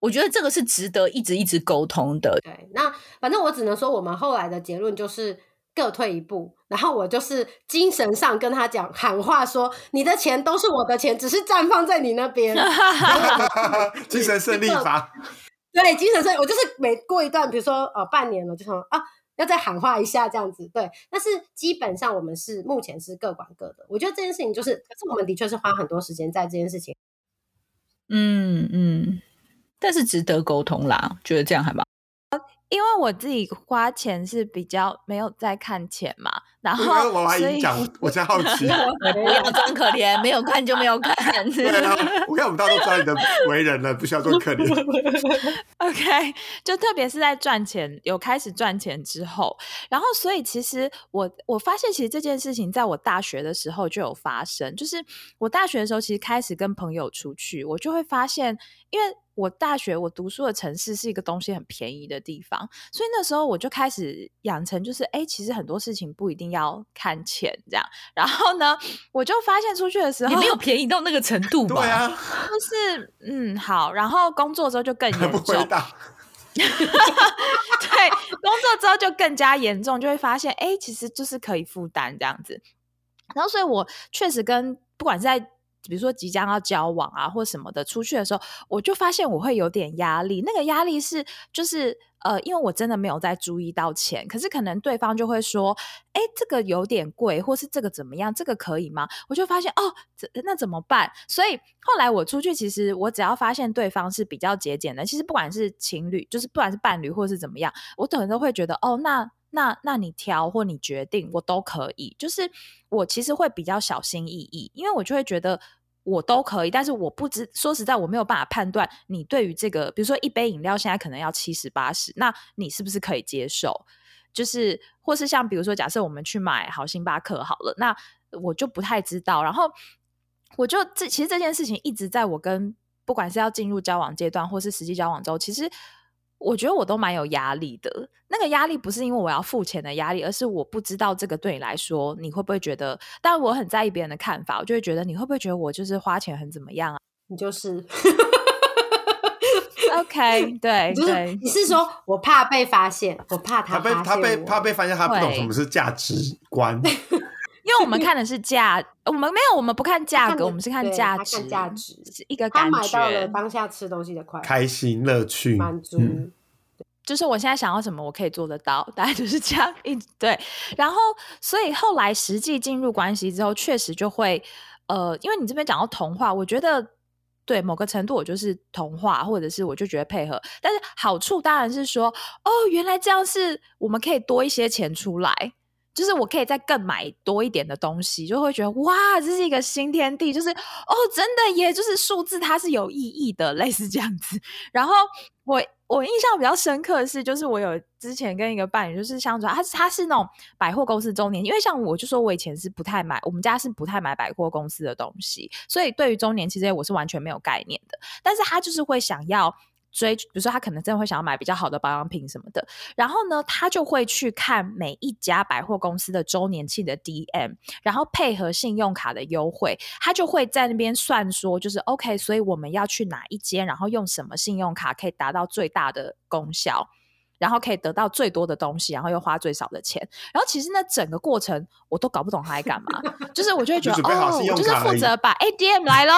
D: 我觉得这个是值得一直一直沟通的。
C: 对，那反正我只能说，我们后来的结论就是各退一步。然后我就是精神上跟他讲喊话说：“你的钱都是我的钱，只是绽放在你那边。”
A: 精神胜利法。
C: 对，精神胜利。我就是每过一段，比如说呃半年了，就说啊要再喊话一下这样子。对，但是基本上我们是目前是各管各的。我觉得这件事情就是，可是我们的确是花很多时间在这件事情。
D: 嗯嗯，但是值得沟通啦，觉得这样还蛮。
B: 因为我自己花钱是比较没有在看钱嘛，然后
A: 我还讲，我在好奇，
D: 不要装可怜，没有看就没有看。
A: 对啊，我看我们大家都知道你的为人了，不需要装可怜。
B: OK，就特别是在赚钱有开始赚钱之后，然后所以其实我我发现其实这件事情在我大学的时候就有发生，就是我大学的时候其实开始跟朋友出去，我就会发现，因为。我大学我读书的城市是一个东西很便宜的地方，所以那时候我就开始养成，就是哎，其实很多事情不一定要看钱这样。然后呢，我就发现出去的时候
D: 你没有便宜到那个程度吧？
A: 对啊，
B: 就是 嗯好。然后工作之后就更严重，对，工作之后就更加严重，就会发现哎，其实就是可以负担这样子。然后，所以我确实跟不管是在。比如说即将要交往啊，或什么的，出去的时候，我就发现我会有点压力。那个压力是，就是呃，因为我真的没有在注意到钱，可是可能对方就会说：“哎，这个有点贵，或是这个怎么样？这个可以吗？”我就发现哦，那怎么办？所以后来我出去，其实我只要发现对方是比较节俭的，其实不管是情侣，就是不管是伴侣或是怎么样，我可能都会觉得哦，那。那那你挑或你决定，我都可以。就是我其实会比较小心翼翼，因为我就会觉得我都可以，但是我不知说实在，我没有办法判断你对于这个，比如说一杯饮料现在可能要七十八十，那你是不是可以接受？就是或是像比如说，假设我们去买好星巴克好了，那我就不太知道。然后我就这其实这件事情一直在我跟不管是要进入交往阶段，或是实际交往中，其实。我觉得我都蛮有压力的，那个压力不是因为我要付钱的压力，而是我不知道这个对你来说你会不会觉得，但我很在意别人的看法，我就会觉得你会不会觉得我就是花钱很怎么样啊？
C: 你就是
B: ，OK，对对，
C: 你是说我怕被发现，我怕他
A: 被他被怕被发现，他不懂什么是价值观。
B: 因为我们看的是价，我们没有，我们不看价格，我们是看价值，
C: 价值
B: 是一个感觉。他
C: 买到了当下吃东西的快
A: 开心、乐趣、
C: 满足，
B: 就是我现在想要什么，我可以做得到，大概就是这样。一对，然后所以后来实际进入关系之后，确实就会呃，因为你这边讲到童话，我觉得对某个程度我就是童话，或者是我就觉得配合，但是好处当然是说，哦，原来这样是我们可以多一些钱出来。就是我可以再更买多一点的东西，就会觉得哇，这是一个新天地。就是哦，真的耶，就是数字它是有意义的，类似这样子。然后我我印象比较深刻的是，就是我有之前跟一个伴侣就是相处，他他是那种百货公司周年，因为像我就说我以前是不太买，我们家是不太买百货公司的东西，所以对于周年其实我是完全没有概念的。但是他就是会想要。追，比如说他可能真的会想要买比较好的保养品什么的，然后呢，他就会去看每一家百货公司的周年庆的 DM，然后配合信用卡的优惠，他就会在那边算说，就是 OK，所以我们要去哪一间，然后用什么信用卡可以达到最大的功效，然后可以得到最多的东西，然后又花最少的钱。然后其实那整个过程我都搞不懂他在干嘛，就是我就会觉得哦，我就是负责把 ADM 来喽。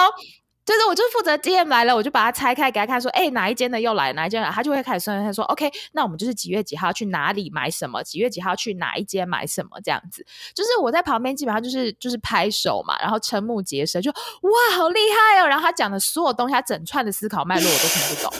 B: 就是我就负责 DM 来了，我就把它拆开给他看，说，哎，哪一间的又来，哪一间来，他就会开始算。他说，OK，那我们就是几月几号去哪里买什么，几月几号去哪一间买什么，这样子。就是我在旁边基本上就是就是拍手嘛，然后瞠目结舌，就哇，好厉害哦！然后他讲的所有东西，他整串的思考脉络我都听不懂。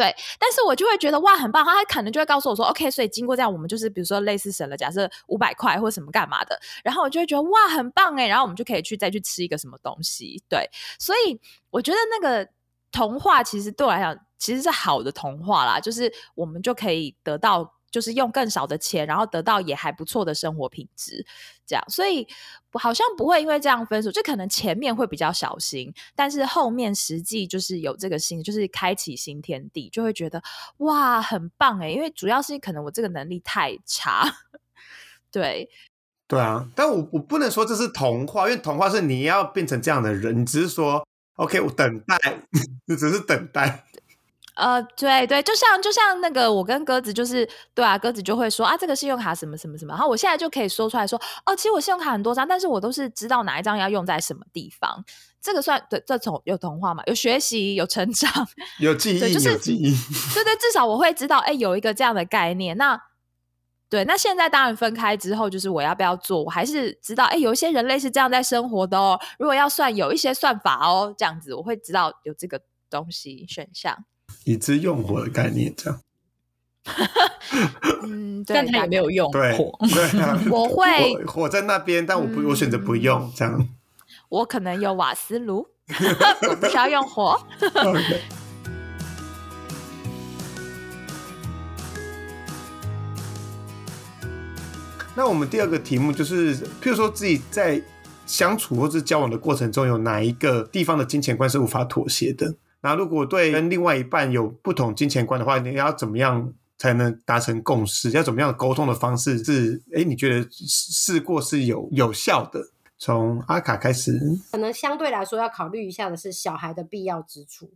B: 对，但是我就会觉得哇，很棒。他可能就会告诉我说，OK，所以经过这样，我们就是比如说类似省了假设五百块或什么干嘛的，然后我就会觉得哇，很棒哎，然后我们就可以去再去吃一个什么东西。对，所以我觉得那个童话其实对我来讲其实是好的童话啦，就是我们就可以得到就是用更少的钱，然后得到也还不错的生活品质，这样，所以好像不会因为这样分手，就可能前面会比较小心，但是后面实际就是有这个心，就是开启新天地，就会觉得哇，很棒诶，因为主要是可能我这个能力太差，对，
A: 对啊，但我我不能说这是童话，因为童话是你要变成这样的人，你只是说 OK，我等待，你 只是等待。
B: 呃，对对，就像就像那个我跟鸽子，就是对啊，鸽子就会说啊，这个信用卡什么什么什么，然后我现在就可以说出来说，哦，其实我信用卡很多张，但是我都是知道哪一张要用在什么地方，这个算对这种有童话嘛？有学习，有成长，
A: 有记忆，
B: 就是
A: 有记忆。
B: 对对，至少我会知道，哎，有一个这样的概念。那对，那现在当然分开之后，就是我要不要做，我还是知道，哎，有一些人类是这样在生活的哦。如果要算，有一些算法哦，这样子我会知道有这个东西选项。
A: 已知用火的概念，这样。
B: 嗯，对，
D: 但他也没有用
A: 对
D: 火。
A: 对啊，
B: 我会
A: 火火在那边，但我不，我选择不用这样。
B: 我可能有瓦斯炉，我不需要用火。
A: 那我们第二个题目就是，譬如说自己在相处或是交往的过程中，有哪一个地方的金钱观是无法妥协的？那如果对跟另外一半有不同金钱观的话，你要怎么样才能达成共识？要怎么样沟通的方式是？哎，你觉得试过是有有效的？从阿卡开始，
C: 可能相对来说要考虑一下的是小孩的必要之处。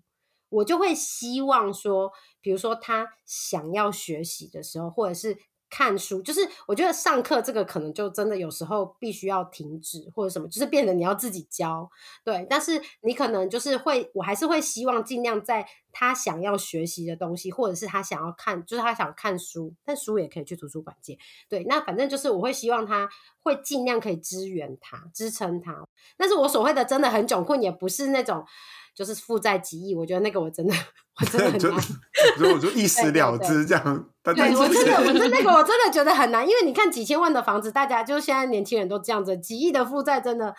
C: 我就会希望说，比如说他想要学习的时候，或者是看书，就是我觉得上课这个可能就真的有时候必须要停止或者什么，就是变得你要自己教，对。但是你可能就是会，我还是会希望尽量在他想要学习的东西，或者是他想要看，就是他想看书，但书也可以去图书馆借，对。那反正就是我会希望他会尽量可以支援他、支撑他。但是我所谓的真的很窘困，也不是那种。就是负债几亿，我觉得那个我真的，我真的很 难。
A: 所以我就一死了之这样。
C: 对我真的，我真的那个我真的觉得很难，因为你看几千万的房子，大家就现在年轻人都这样子，几亿的负债真的，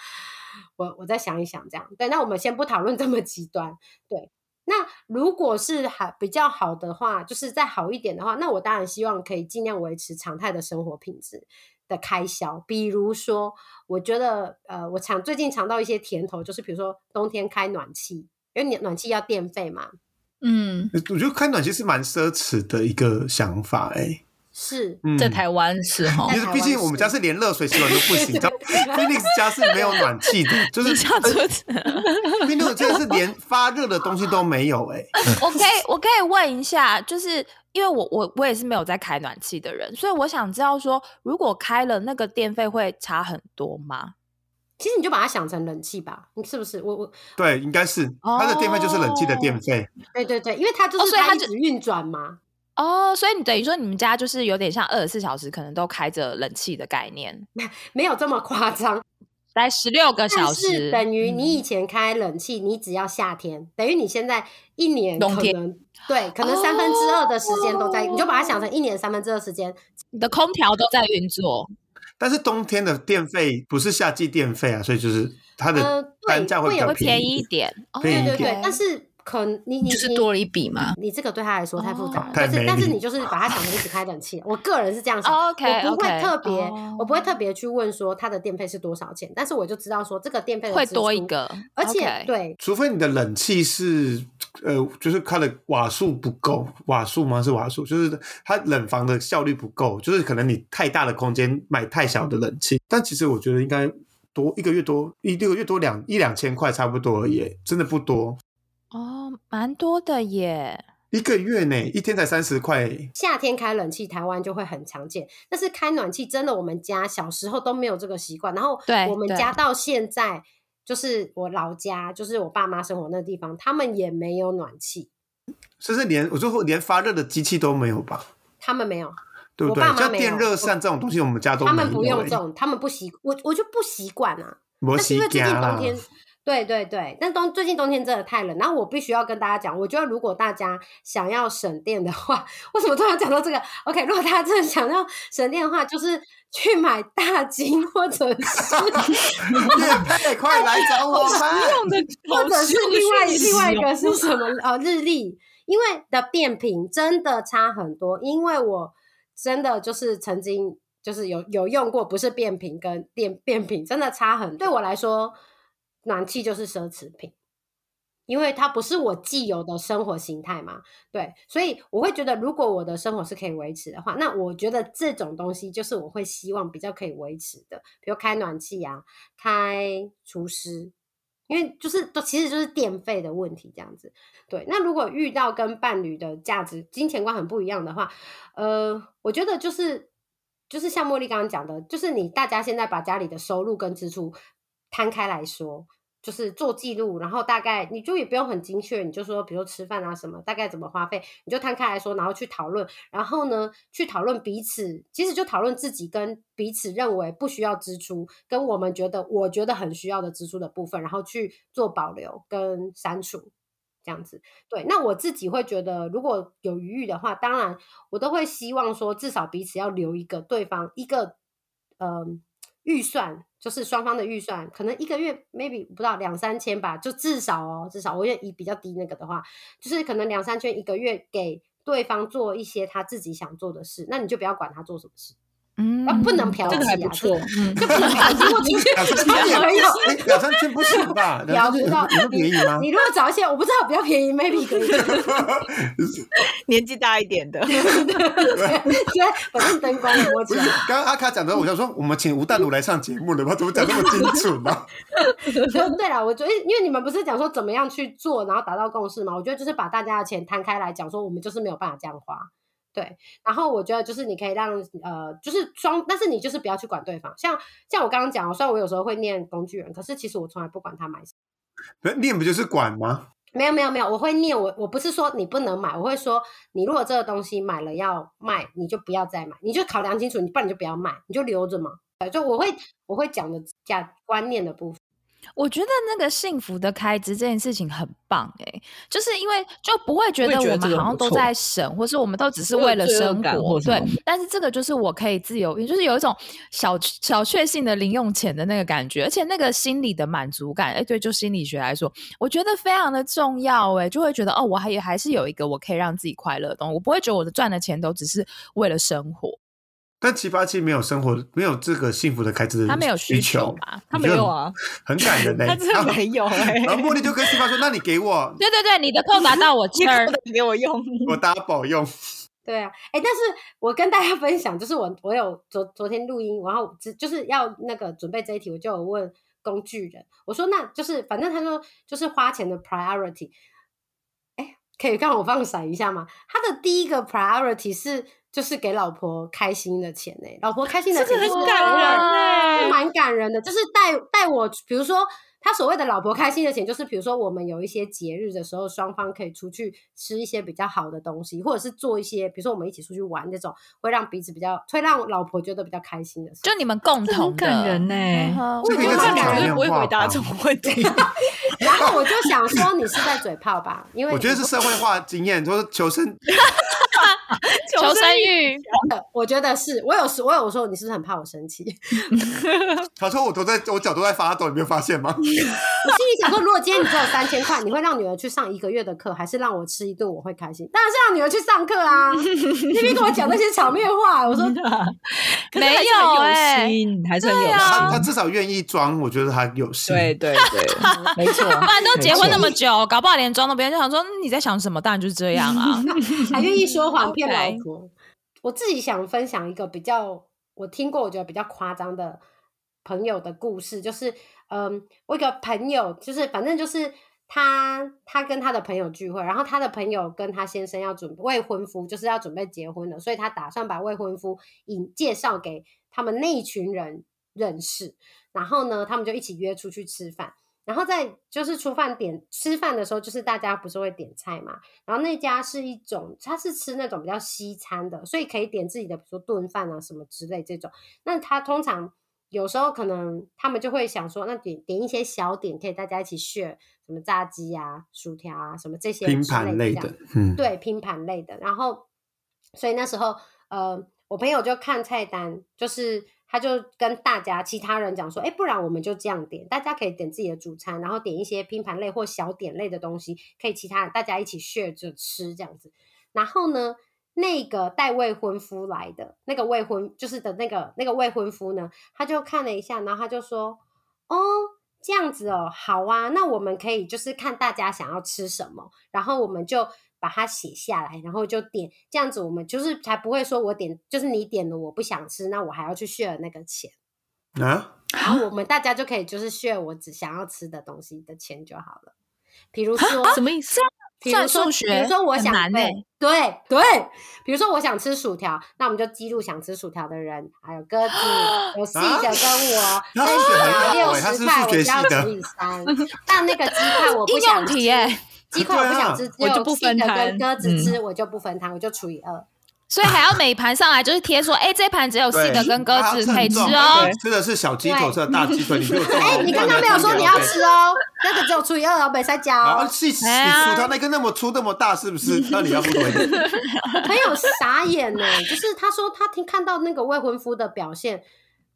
C: 我我再想一想这样。对，那我们先不讨论这么极端。对，那如果是还比较好的话，就是再好一点的话，那我当然希望可以尽量维持常态的生活品质。的开销，比如说，我觉得，呃，我尝最近尝到一些甜头，就是比如说冬天开暖气，因为你暖气要电费嘛。
D: 嗯，
A: 我觉得开暖气是蛮奢侈的一个想法、欸，哎，
C: 是
D: 在台湾是哈，
A: 其实毕竟我们家是连热水洗碗都不行，你知道，Phoenix 家是没有暖气的，就是
B: 这样子。
A: Phoenix 真的是连发热的东西都没有、欸，哎，
B: 我可以，我可以问一下，就是。因为我我我也是没有在开暖气的人，所以我想知道说，如果开了那个电费会差很多吗？
C: 其实你就把它想成冷气吧，你是不是？我我
A: 对，应该是它的电费就是冷气的电费。
C: 对对对，因为它就是它一直运转嘛。
B: 哦，所以你等于说你们家就是有点像二十四小时可能都开着冷气的概念，
C: 没有这么夸张。
B: 待十六个小时，
C: 等于你以前开冷气，你只要夏天，等于你现在一年可能对，可能三分之二的时间都在，你就把它想成一年三分之二时间，
B: 你的空调都在运作。
A: 但是冬天的电费不是夏季电费啊，所以就是它的单价会比较
B: 便宜一点，
C: 对对对，但是。可你你
D: 就是多了一笔嘛？
C: 你这个对他来说太复杂了，
A: 哦、
C: 但是但是你就是把它想成一直开冷气。我个人是这样想，
B: 哦、okay,
C: 我不会特别我不会特别去问说它的电费是多少钱，但是我就知道说这个电费
B: 会多一个，
C: 而且、对，
A: 除非你的冷气是呃，就是它的瓦数不够，瓦数吗？是瓦数，就是它冷房的效率不够，就是可能你太大的空间买太小的冷气，但其实我觉得应该多一个月多一六个月多两一两千块差不多而已，真的不多。
B: 哦，蛮多的耶！
A: 一个月呢，一天才三十块。
C: 夏天开冷气，台湾就会很常见。但是开暖气，真的我们家小时候都没有这个习惯。然后我们家到现在，就是我老家，就是我爸妈生活那地方，他们也没有暖气，
A: 甚至连我最后连发热的机器都没有吧？
C: 他们没有，
A: 对不对？像电热扇这种东西，我们家都没有、
C: 他们不用这种，他们不习，我我就不习惯啊。
A: 那
C: 是因为最近冬天。对对对，但冬最近冬天真的太冷，然后我必须要跟大家讲，我觉得如果大家想要省电的话，为什么突然讲到这个？OK，如果大家真的想要省电的话，就是去买大金或者是
A: 太快来找我们，
C: 或者是另外另外一个是什么？呃，日历，因为的变频真的差很多，因为我。真的就是曾经就是有有用过，不是变频跟变变频真的差很。对我来说，暖气就是奢侈品。因为它不是我既有的生活形态嘛，对，所以我会觉得，如果我的生活是可以维持的话，那我觉得这种东西就是我会希望比较可以维持的，比如开暖气啊，开除湿，因为就是都其实就是电费的问题这样子。对，那如果遇到跟伴侣的价值、金钱观很不一样的话，呃，我觉得就是就是像茉莉刚刚讲的，就是你大家现在把家里的收入跟支出摊开来说。就是做记录，然后大概你就也不用很精确，你就说，比如吃饭啊什么，大概怎么花费，你就摊开来说，然后去讨论，然后呢，去讨论彼此，其实就讨论自己跟彼此认为不需要支出，跟我们觉得我觉得很需要的支出的部分，然后去做保留跟删除，这样子。对，那我自己会觉得，如果有余裕的话，当然我都会希望说，至少彼此要留一个对方一个，嗯。预算就是双方的预算，可能一个月 maybe 不到两三千吧，就至少哦，至少我愿意比较低那个的话，就是可能两三千一个月给对方做一些他自己想做的事，那你就不要管他做什么事。
B: 嗯，
C: 不能嫖
D: 这个还不错，
C: 嗯，就不能嫖妓。我出去
A: 嫖
C: 没有，
A: 两三千不行吧？
C: 嫖不到，
A: 你便宜吗？
C: 你如果找一些我不知道比较便宜，maybe 可以。
D: 年纪大一点的，
C: 对对，反正灯光我讲。
A: 刚刚阿卡讲的，我想说，我们请吴淡如来上节目了吗？怎么讲那么精准呢？
C: 对了，我觉得，因为你们不是讲说怎么样去做，然后达到共识嘛？我觉得就是把大家的钱摊开来讲，说我们就是没有办法这样花。对，然后我觉得就是你可以让呃，就是双，但是你就是不要去管对方。像像我刚刚讲，虽然我有时候会念工具人，可是其实我从来不管他买什
A: 么。念不就是管吗？
C: 没有没有没有，我会念我我不是说你不能买，我会说你如果这个东西买了要卖，你就不要再买，你就考量清楚，你不然你就不要卖，你就留着嘛。就我会我会讲的价观念的部分。
B: 我觉得那个幸福的开支这件事情很棒哎，就是因为就不会觉得我们好像都在省，或是我们都只是为了生活，对。但是这个就是我可以自由，就是有一种小小确幸的零用钱的那个感觉，而且那个心理的满足感，哎，对，就心理学来说，我觉得非常的重要哎，就会觉得哦，我还也还是有一个我可以让自己快乐的东西，我不会觉得我的赚的钱都只是为了生活。
A: 但七八七没有生活，没有这个幸福的开支的，
B: 他没有
A: 需
B: 求吧？
D: 他没有啊，
A: 很感人嘞，
D: 他真的没有哎。
A: 然后茉莉就跟七八说：“那你给我，
B: 对对对，你的扣拿到我 这儿，
D: 给我用，
A: 我 double 用。”
C: 对啊，哎，但是我跟大家分享，就是我我有昨昨天录音，然后只就是要那个准备这一题，我就有问工具人，我说那就是反正他说就是花钱的 priority，哎，可以让我放闪一下吗？他的第一个 priority 是。就是给老婆开心的钱呢，老婆开心的钱
D: 很感人，
C: 蛮感人的。就是带带我，比如说他所谓的老婆开心的钱，就是比如说我们有一些节日的时候，双方可以出去吃一些比较好的东西，或者是做一些，比如说我们一起出去玩这种，会让彼此比较，会让老婆觉得比较开心的事。
B: 就你们共同
D: 感人呢，
C: 我觉得
D: 两个人不会回答这种问题。
C: 然后我就想说，你是在嘴炮吧？因为
A: 我觉得是社会化经验，就是求生。
B: 求生欲，
C: 我觉得是我有时我有时候你是不是很怕我生气？
A: 他说我都在我脚都在发抖，你没有发现吗？
C: 我心里想说，如果今天你只有三千块，你会让女儿去上一个月的课，还是让我吃一顿我会开心？当然是让女儿去上课啊！那边跟我讲那些场面话，我说
B: 没有哎，
D: 还是很有心，
A: 他至少愿意装，我觉得他有心。
D: 对对对，没错。不
B: 然都结婚那么久，搞不好连装都不要就想说你在想什么？当然就是这样啊，
C: 还愿意说谎骗老 婆。我自己想分享一个比较我听过我觉得比较夸张的朋友的故事，就是嗯，我一个朋友，就是反正就是他他跟他的朋友聚会，然后他的朋友跟他先生要准未婚夫，就是要准备结婚了，所以他打算把未婚夫引介绍给他们那一群人认识，然后呢，他们就一起约出去吃饭。然后在就是出饭点吃饭的时候，就是大家不是会点菜嘛？然后那家是一种，他是吃那种比较西餐的，所以可以点自己的，比如说炖饭啊什么之类这种。那他通常有时候可能他们就会想说，那点点一些小点，可以大家一起 share，什么炸鸡啊、薯条啊什么这些
A: 拼盘类的，嗯，
C: 对，拼盘类的。然后所以那时候呃，我朋友就看菜单，就是。他就跟大家其他人讲说，哎，不然我们就这样点，大家可以点自己的主餐，然后点一些拼盘类或小点类的东西，可以其他大家一起 share 着吃这样子。然后呢，那个带未婚夫来的那个未婚，就是的那个那个未婚夫呢，他就看了一下，然后他就说：“哦，这样子哦，好啊，那我们可以就是看大家想要吃什么，然后我们就把它写下来，然后就点，这样子我们就是才不会说我点就是你点了我不想吃，那我还要去 share 那个钱，
A: 啊，
C: 然后我们大家就可以就是 share 我只想要吃的东西的钱就好了。比如说
D: 什么意思？
C: 比如说，
B: 算数学
C: 比如说我想
B: 很难欸
C: 对对对，比如说我想吃薯条，那我们就记录想吃薯条的人，还有鸽子，有 C 的跟我，
A: 他
C: 那
A: 数学很好
C: 六十块，我只要除以三。但那个鸡块我不想
B: 用题耶
C: 吃，鸡块 我不想吃，只有
D: 我就不分
C: 的跟
D: 摊
C: 鸽子吃，我就不分摊，我就除以二。
B: 所以还要每盘上来就是贴说，哎，这盘只有
A: 对
B: 细的跟鸽子可以吃哦。
A: 吃的是小鸡腿，吃的大鸡腿，你给我重
C: 哎，你刚刚没有说你要吃哦，那个只有除以二哦，没塞加哦。
A: 然后细你
B: 哎呀
A: 薯条那个那么粗那么大，是不是？那你要不多一点？
C: 朋友傻眼呢，就是他说他听看到那个未婚夫的表现，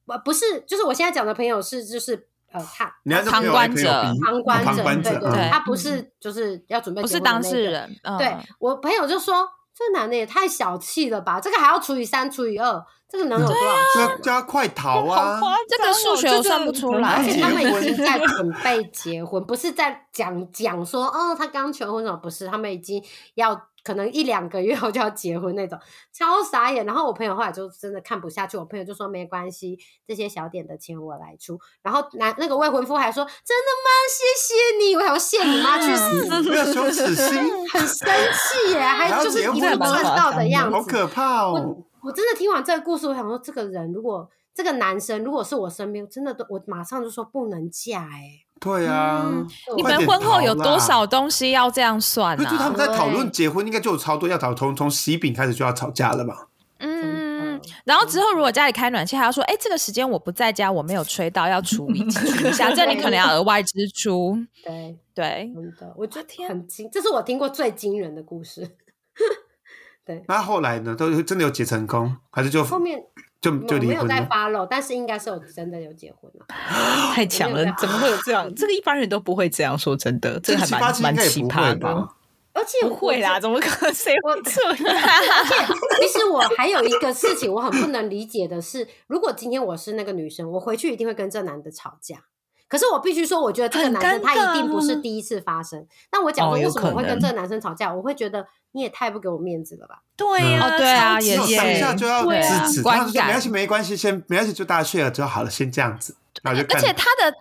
C: 不不是，就是我现在讲的朋友是就是呃他
B: 旁观者
C: 旁观者，
A: 旁观者，
C: 对对对，
A: 嗯
C: 他不是就是要准备
B: 不是
C: 结婚的那个。
B: 当事人，嗯
C: 对我朋友就说，这男的也太小气了吧，这个还要除以三除以二，这个能有多少这？
A: 叫快逃啊！
B: 这个数学我算不出来
C: 而且他们已经在准备结婚，不是在讲讲说哦，他刚求婚什么，不是，他们已经要可能一两个月后就要结婚那种，超傻眼。然后我朋友后来就真的看不下去，我朋友就说没关系，这些小点的钱我来出。然后男那个未婚夫还说真的吗？谢谢你，我想要谢你妈去死，
A: 没有羞耻心，
C: 很生气耶，还就是一副赚到的样子。
A: 好可怕哦！
C: 我真的听完这个故事，我想说，这个人如果这个男生如果是我身边，真的都我马上就说不能嫁哎、
A: 对啊，
C: 嗯
B: 你们婚后有多少东西要这样算
A: 不是，就他
B: 啊？
A: 们在讨论结婚，应该就有超多要讨从从喜饼开始就要吵架了吧？
B: 嗯，然后之后如果家里开暖气，还要说，哎，这个时间我不在家，我没有吹到，要处理处理一下，这你可能要额外支出。
C: 对，
B: 对，
C: 真的，我觉得
B: 天
C: 很惊，这是我听过最惊人的故事。对，
A: 那后来呢？都真的有结成功，还是就
C: 后面
A: 就就
C: 我没有在
A: 离婚了
C: ？follow，但是应该是有真的有结婚了。
D: 太强了，怎么会有这样？这个一般人都不会这样说，真的，这个还蛮蛮奇葩的。？
C: 而且
D: 不会啦，怎么可能？谁会这样？
C: 其实我还有一个事情我很不能理解的是，如果今天我是那个女生，我回去一定会跟这男的吵架。可是我必须说，我觉得这个男生他一定不是第一次发生。那我讲说
D: 哦有
C: 为什么我会跟这个男生吵架，我会觉得你也太不给我面子了吧？
D: 对呀、
B: 哦对啊
D: 超级
B: 也
A: 只有当下就要
B: 对啊
A: 制止，
B: 观
A: 他说没关系，没关系，先没关系，就大家睡了就好了，先这样子，然后就
B: 而且他的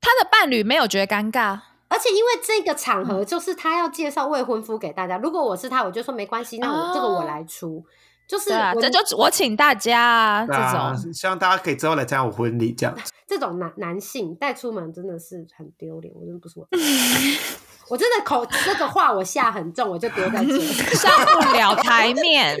B: 他的伴侣没有觉得尴尬，
C: 而且因为这个场
B: 嗯
C: 合就是他要介绍未婚夫给大家，如果我是他，我就说没关系，那我、这个我来出。就是
B: 啊，
C: 我
B: 这就我请大家啊，这种
A: 希望大家可以之后来参加我婚礼这样子。
C: 这种男男性带出门真的是很丢脸，我真的不是我，我真的口这个话我下很重，我就丢在这，
B: 上不了台面。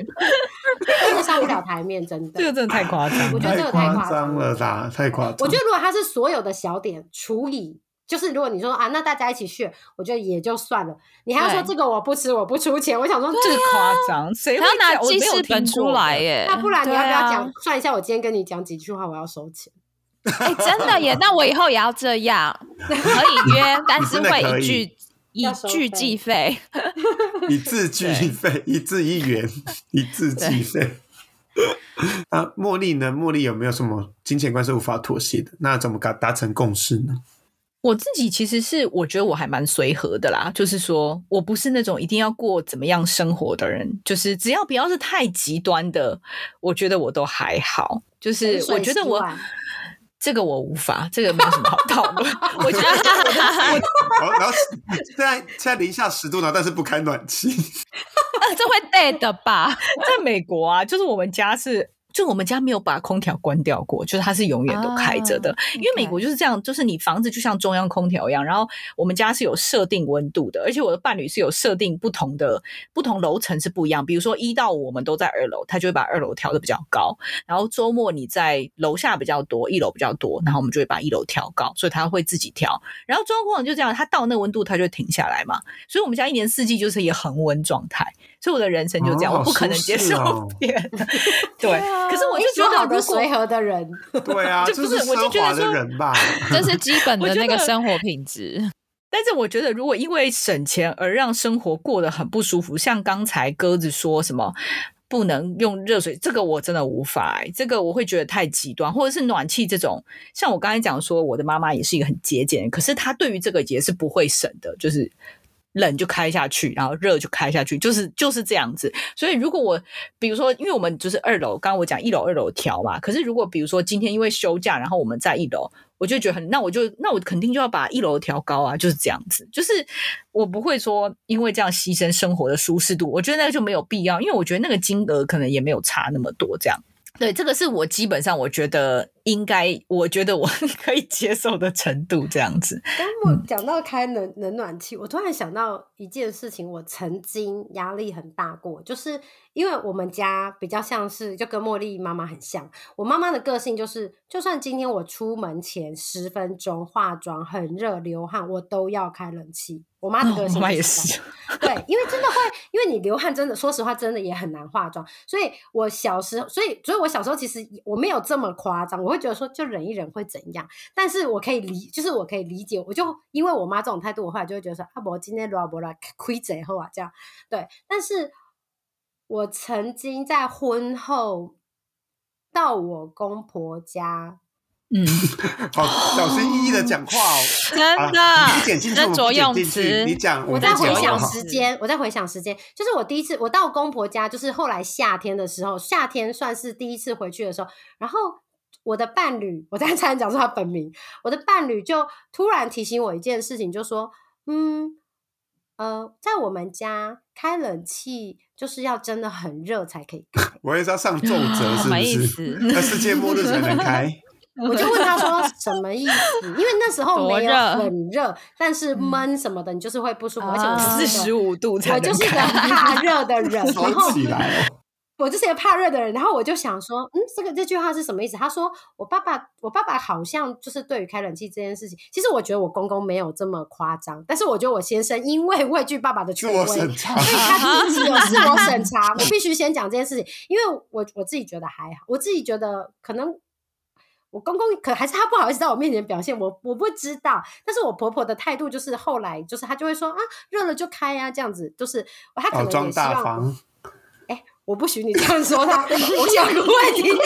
C: 真的上不了台面，真的。
D: 这个真的太夸张。
C: 我觉得这个太夸张
A: 了啦，太夸张。
C: 我觉得如果他是所有的小点除以，就是如果你说啊，那大家一起去，我觉得也就算了。你还要说
B: 对
C: 这个我不吃，我不出钱，我想说
D: 这个夸张，谁
B: 还
D: 会
B: 拿记
D: 我没有听
B: 事本出？来耶，
C: 那不然你要不要讲、算一下？我今天跟你讲几句话，我要收钱。
B: 哎、真的耶！那我以后也要这样，可以约，但是会一句 以
C: 要收费
B: 句计费。
A: 一字计费，一字一元，一字计费。那 茉莉呢？茉莉有没有什么金钱观是无法妥协的？那怎么达达成共识呢？
D: 我自己其实是我觉得我还蛮随和的啦，就是说我不是那种一定要过怎么样生活的人，就是只要不要是太极端的，我觉得我都还好。就是我觉得我这个我无法，这个没有什么好讨论。我觉得
A: 然后，然后现在现在零下十度呢，但是不开暖气。
B: 这会 dead 的吧？
D: 在美国啊，就是我们家是。就我们家没有把空调关掉过，就是它是永远都开着的。
B: 啊
D: 因为美国就是这样，就是你房子就像中央空调一样，然后我们家是有设定温度的，而且我的伴侣是有设定不同的不同楼层是不一样。比如说一到五我们都在二楼，他就会把二楼调的比较高，然后周末你在楼下比较多，一楼比较多，然后我们就会把一楼调高，所以他会自己调。然后中央空调就这样，它到那个温度它就停下来嘛，所以我们家一年四季就是一个恒温状态。所以我的人生就这样，
A: 哦
D: 我不可能接受
A: 适哦
D: 别的。对，可是我就觉得，如果
C: 随和的人，
A: 对啊，
D: 就不是我就觉得说
A: 人吧？
B: 这是基本的那个生活品质。
D: 但是我觉得，如果因为省钱而让生活过得很不舒服，像刚才鸽子说什么不能用热水，这个我真的无法、欸，这个我会觉得太极端，或者是暖气这种，像我刚才讲说，我的妈妈也是一个很节俭，可是她对于这个也是不会省的，就是。冷就开下去，然后热就开下去，就是就是这样子。所以如果我比如说，因为我们就是二楼，刚刚我讲一楼二楼调嘛，可是如果比如说今天因为休假，然后我们在一楼，我就觉得很，那我就那我肯定就要把一楼调高啊，就是这样子。就是我不会说因为这样牺牲生活的舒适度，我觉得那个就没有必要，因为我觉得那个金额可能也没有差那么多，这样。对，这个是我基本上我觉得应该，我觉得我 可以接受的程度，这样子。
C: 当我讲到开冷冷暖气，我突然想到一件事情，我曾经压力很大过，就是因为我们家比较像是就跟茉莉妈妈很像，我妈妈的个性就是，就算今天我出门前十分钟化妆很热流汗，我都要开冷气。我妈的个性
D: 我妈也
C: 是对，因为真的会，因为你流汗真的，说实话，真的也很难化妆。所以我小时候，所以所以我小时候其实我没有这么夸张，我会觉得说就忍一忍会怎样，但是我可以理，就是我可以理解，我就因为我妈这种态度，我后来就会觉得说啊，我今天如果来亏贼后啊这样，对。但是我曾经在婚后到我公婆家，
D: 嗯，
A: 好小心翼翼的讲话哦。
B: 真的
A: 啊你剪进去，我们进去
B: 词
A: 你讲，
C: 我在回想时间，我在回想时间，就是我第一次我到公婆家，就是后来夏天的时候，夏天算是第一次回去的时候，然后我的伴侣，我刚才差点讲出他本名，我的伴侣就突然提醒我一件事情，就说，嗯，呃，在我们家开冷气就是要真的很热才可以开。
A: 我也是要上重责，是不
B: 什么意
A: 是？
B: 思
A: 那世界末日才能开。
C: 我就问他说什么意思？因为那时候没有很热，但是闷什么的，你就是会不舒服，而且我
D: 四十五度才
C: 我就是一个。怕热的人，然后！我就是一个怕热的人，然后我就想说，嗯，这个这句话是什么意思？他说我爸爸，我爸爸好像就是对于开冷气这件事情，其实我觉得我公公没有这么夸张，但是我觉得我先生因为畏惧爸爸的权威，所以他自己有自我审查。我必须先讲这件事情，因为我我自己觉得还好，我自己觉得可能。我公公可还是他不好意思在我面前表现，我我不知道，但是我婆婆的态度就是后来就是她就会说啊热了就开呀、这样子，就是她可能也希望
A: 大方，
C: 我不许你这样说她，我想不会听。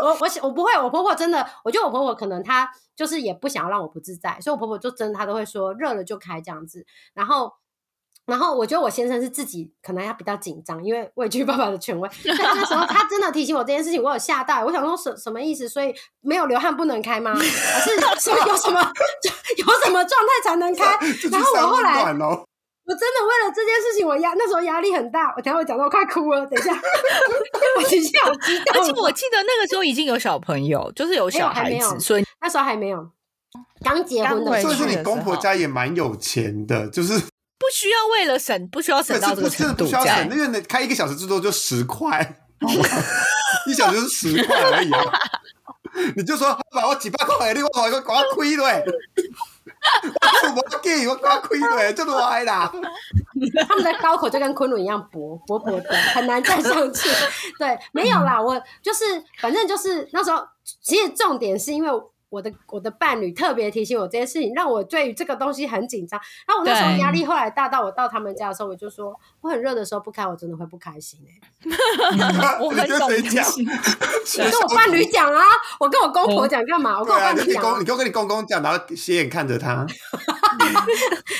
C: 我 我我不会，我婆婆真的，我觉得我婆婆可能她就是也不想要让我不自在，所以我婆婆就真的她都会说热了就开这样子。然后，然后我觉得我先生是自己可能要比较紧张，因为畏惧爸爸的权威，那时候他真的提醒我这件事情，我有吓到，我想说什什么意思？所以没有流汗不能开吗？还是 说有什么有什么状态才能开？然后我后来
A: 哦。
C: 我真的为了这件事情，我压那时候压力很大。我等下我讲到我快哭了，等一下，我等一下好激动。
D: 而且我记得那个时候已经有小朋友，就是有小孩
C: 没有还没有
D: 子，所以
C: 那时候还没有刚结婚的
A: 所以说你公婆家也蛮有钱的，就是
D: 不需要为了省，不需要省到这个程度，这样
A: 不需要省，因为你开一个小时最多就十块，一小时就是十块而已啊。你就说把我几百块，你我我我亏了，我做无计，我我亏了，这多歪啦。
C: 他们的刀口就跟昆仑一样薄薄薄的，很难站上去。对，没有啦，我就是反正就是那时候，其实重点是因为。我的我的伴侣特别提醒我这件事情，让我对于这个东西很紧张。然后我那时候压力后来大到我到他们家的时候，我就说我很热的时候不开，我真的会不开心哎、
D: 我很
A: 你跟谁讲？
C: 我跟我伴侣讲啊，我跟我公婆讲干嘛？我跟我伴侣讲、啊
A: 你跟你公，你，就跟你公公讲，然后斜眼看着他，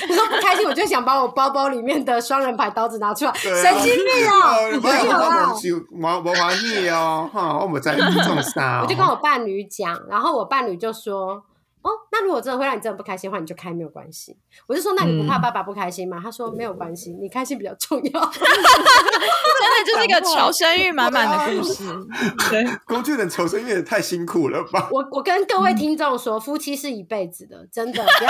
C: 你说不开心，我就想把我包包里面的双人牌刀子拿出来，
A: 啊
C: 神经病哦、
A: 哦，
C: 没有啦
A: 我。无无欢喜哦，哈，我们在种啥？
C: 我就跟我伴侣讲，然后我伴侣就说：“哦，那如果真的会让你真的不开心的话，你就开没有关系。”我就说：“那你不怕爸爸不开心吗？”他说：“没有关系，你开心比较重要。
B: 真的就是一个求生欲满满的故事。
D: 对，
A: 工具人求生欲也太辛苦了吧？
C: 我”我跟各位听众说，夫妻是一辈子的，真的不要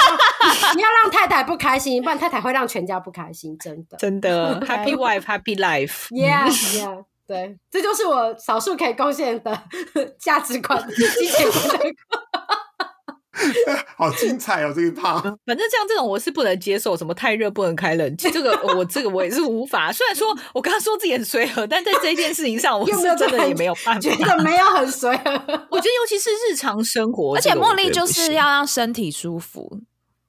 C: 不要让太太不开心，不然太太会让全家不开心，真的。
D: 真的 Happy Wife Happy Life。
C: Yeah, yeah，对，这就是我少数可以贡献的价值观、金钱观的
A: 好精彩哦，这一趴。
D: 反正像这种我是不能接受，什么太热不能开冷气，这个我这个我也是无法。虽然说我刚刚说自己很随和，但在这件事情上，我
C: 有没有
D: 是真的也没有办法。
C: 觉得没有很随和。
D: 我觉得尤其是日常生活，
B: 而且茉莉就是要让身体舒服，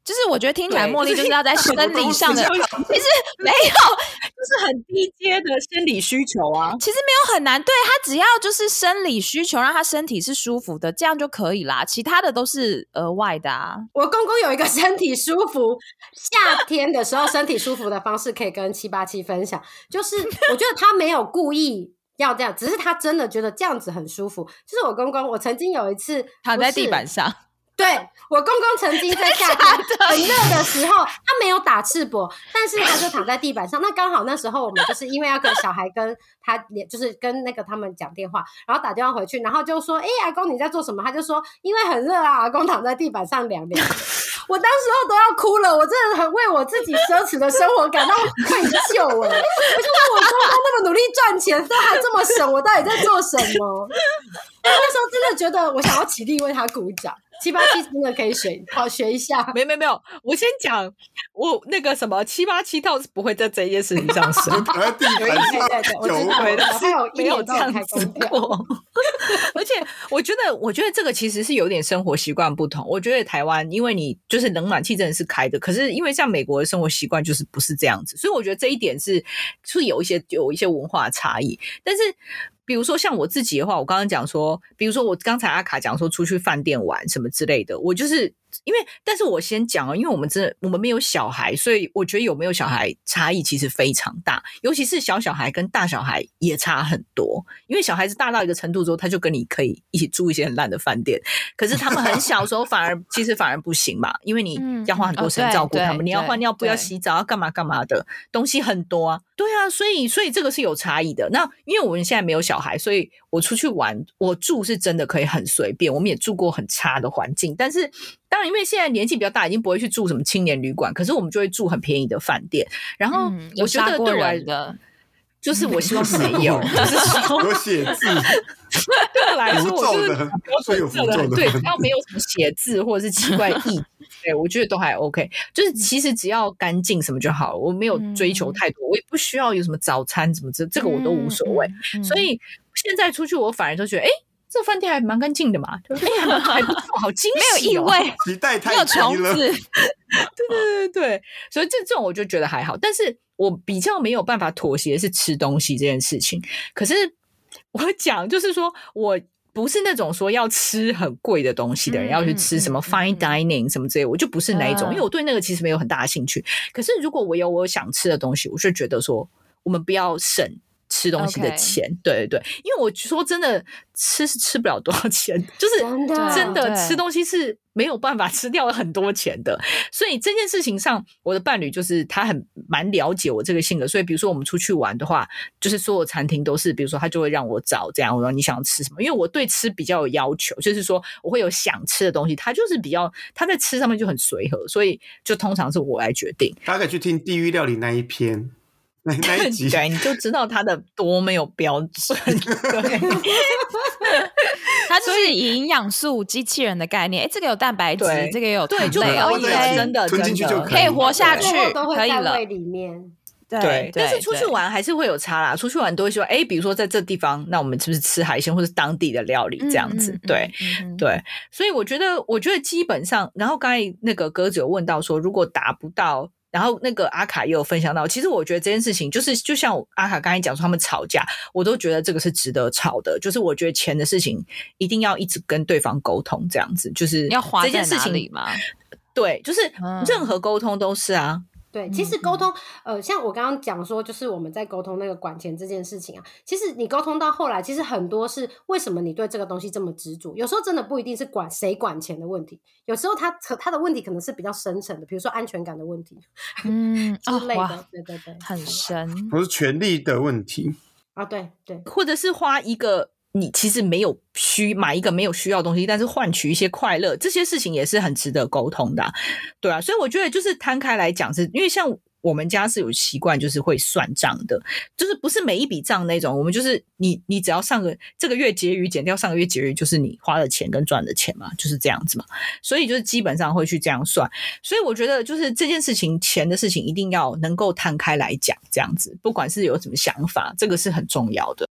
B: 就是我觉得听起来茉莉
D: 就是
B: 要在 生理上的，其实没有，
D: 就是很低阶的生理需求啊。
B: 其实没有很难，对他只要就是生理需求，让他身体是舒服的，这样就可以啦。其他的都是额外的啊。
C: 我公公有一个 身体舒服，夏天的时候身体舒服的方式可以跟七八七分享，就是我觉得他没有故意要这样，只是他真的觉得这样子很舒服。就是我公公，我曾经有一次
B: 躺在地板上，
C: 对我公公曾经在夏天很热的时候，他没有打赤膊，但是他就躺在地板上。那刚好那时候我们就是因为要跟小孩跟他也，就是跟那个他们讲电话，然后打电话回去，然后就说：“哎、阿公你在做什么？”他就说：“因为很热啊，阿公躺在地板上凉凉。” 我当时候都要哭了，我真的很为我自己奢侈的生活感到愧疚哎！我就说我公公那么努力赚钱，都还这么省，我到底在做什么？那时候真的觉得我想要起立为他鼓掌。七八七真的可以学，好学一下。
D: 没没没有，我先讲，我那个什么七八七倒是不会在这件事情上升，
A: 躺在地
C: 对
A: 板上
C: 我
A: 有
C: 知道，
D: 对的
C: 我还有一
D: 没有这样子。过。而且我觉得，我觉得这个其实是有点生活习惯不同。我觉得台湾，因为你就是冷暖气真的是开的，可是因为像美国的生活习惯就是不是这样子，所以我觉得这一点是是有一些有一些文化差异。但是比如说像我自己的话，我刚刚讲说，比如说我刚才阿卡讲说出去饭店玩什么之类的，我就是因为，但是我先讲哦，因为我们真的我们没有小孩，所以我觉得有没有小孩差异其实非常大，尤其是小小孩跟大小孩也差很多。因为小孩子大到一个程度之后，他就跟你可以一起住一些很烂的饭店，可是他们很小的时候反而其实反而不行嘛，因为你
B: 嗯
D: 要花很多时间照顾他们，
B: 对
D: 你要换尿布、要洗澡、要干嘛干嘛的，东西很多啊。对啊，所以所以这个是有差异的。那因为我们现在没有小孩，所以我出去玩，我住是真的可以很随便。我们也住过很差的环境，但是当然因为现在年纪比较大，已经不会去住什么青年旅馆，可是我们就会住很便宜的饭店。然后我觉得对我来
B: 的，
D: 就是我希望是没有，就是说
A: 有写字，
D: 对我来说，
A: 符
D: 我就是
A: 咒的，所以有符咒的，
D: 对，只要没有什么写字或者是奇怪意，对我觉得都还 OK。就是其实只要干净什么就好了，我没有追求太多，我也不需要有什么早餐什么这这个我都无所谓。
B: 嗯。嗯
D: 所以现在出去，我反而就觉得，哎，这饭店还蛮干净的嘛，就是哎还蛮还不错，好惊喜、哦，
B: 没有异味，没有。虫子，
D: 对对对对，所以这这种我就觉得还好，但是我比较没有办法妥协是吃东西这件事情。可是我讲就是说我。不是那种说要吃很贵的东西的人，
B: 嗯
D: 要去吃什么 fine
B: 嗯
D: dining 什么之类，我就不是那一种，
B: 嗯
D: 因为我对那个其实没有很大的兴趣。可是如果我有我想吃的东西，我就觉得说，我们不要省吃东西的钱，对对对，因为我说真的，吃是吃不了多少钱，就是
C: 真的
D: 真的吃东西是没有办法吃掉很多钱的，所以这件事情上，我的伴侣就是他很蛮了解我这个性格，所以比如说我们出去玩的话，就是所有餐厅都是，比如说他就会让我找这样，我说你想吃什么，因为我对吃比较有要求，就是说我会有想吃的东西，他就是比较他在吃上面就很随和，所以就通常是我来决定。
A: 大家可以去听《地狱料理》那一篇，那那一集。
D: 对，你就知道他的多没有标准。对，
B: 它就是以营养素机器人的概念，哎，这个有蛋白质，这个也有
D: 对就可以
B: ，OK，
D: 真的
A: 吞进去
D: 真的
A: 就
B: 可以活下去
C: 最后都会
B: 可以了
C: 在胃里面。
B: 对，
D: 但是出去玩还是会有差啦。出去玩都会说，哎，比如说在这地方，那我们是不是吃海鲜或者当地的料理这样子？对。对，所以我觉得，我觉得基本上，然后刚才那个鸽子有问到说，如果达不到，然后那个阿卡也有分享到，其实我觉得这件事情就是，就像我阿卡刚才讲说他们吵架，我都觉得这个是值得吵的，就是我觉得钱的事情一定要一直跟对方沟通，这样子就是
B: 要花在
D: 这件事情
B: 哪里吗？
D: 对，就是
B: 嗯
D: 任何沟通都是啊，
C: 对，其实沟通，呃，像我刚刚讲说，就是我们在沟通那个管钱这件事情啊，其实你沟通到后来，其实很多是为什么你对这个东西这么执着？有时候真的不一定是管谁管钱的问题，有时候他他的问题可能是比较深层的，比如说安全感的问题
B: 嗯，
C: 之类的。
B: 哦，
C: 对对对，
B: 很深。
A: 不是权力的问题，
C: 啊，对对，
D: 或者是花一个你其实没有需买一个没有需要的东西，但是换取一些快乐，这些事情也是很值得沟通的、对啊。所以我觉得就是摊开来讲是，因为像我们家是有习惯，就是会算账的，就是不是每一笔账那种，我们就是你你只要上个这个月结余减掉上个月结余，就是你花的钱跟赚的钱嘛，就是这样子嘛。所以就是基本上会去这样算。所以我觉得就是这件事情钱的事情一定要能够摊开来讲，这样子，不管是有什么想法，这个是很重要的。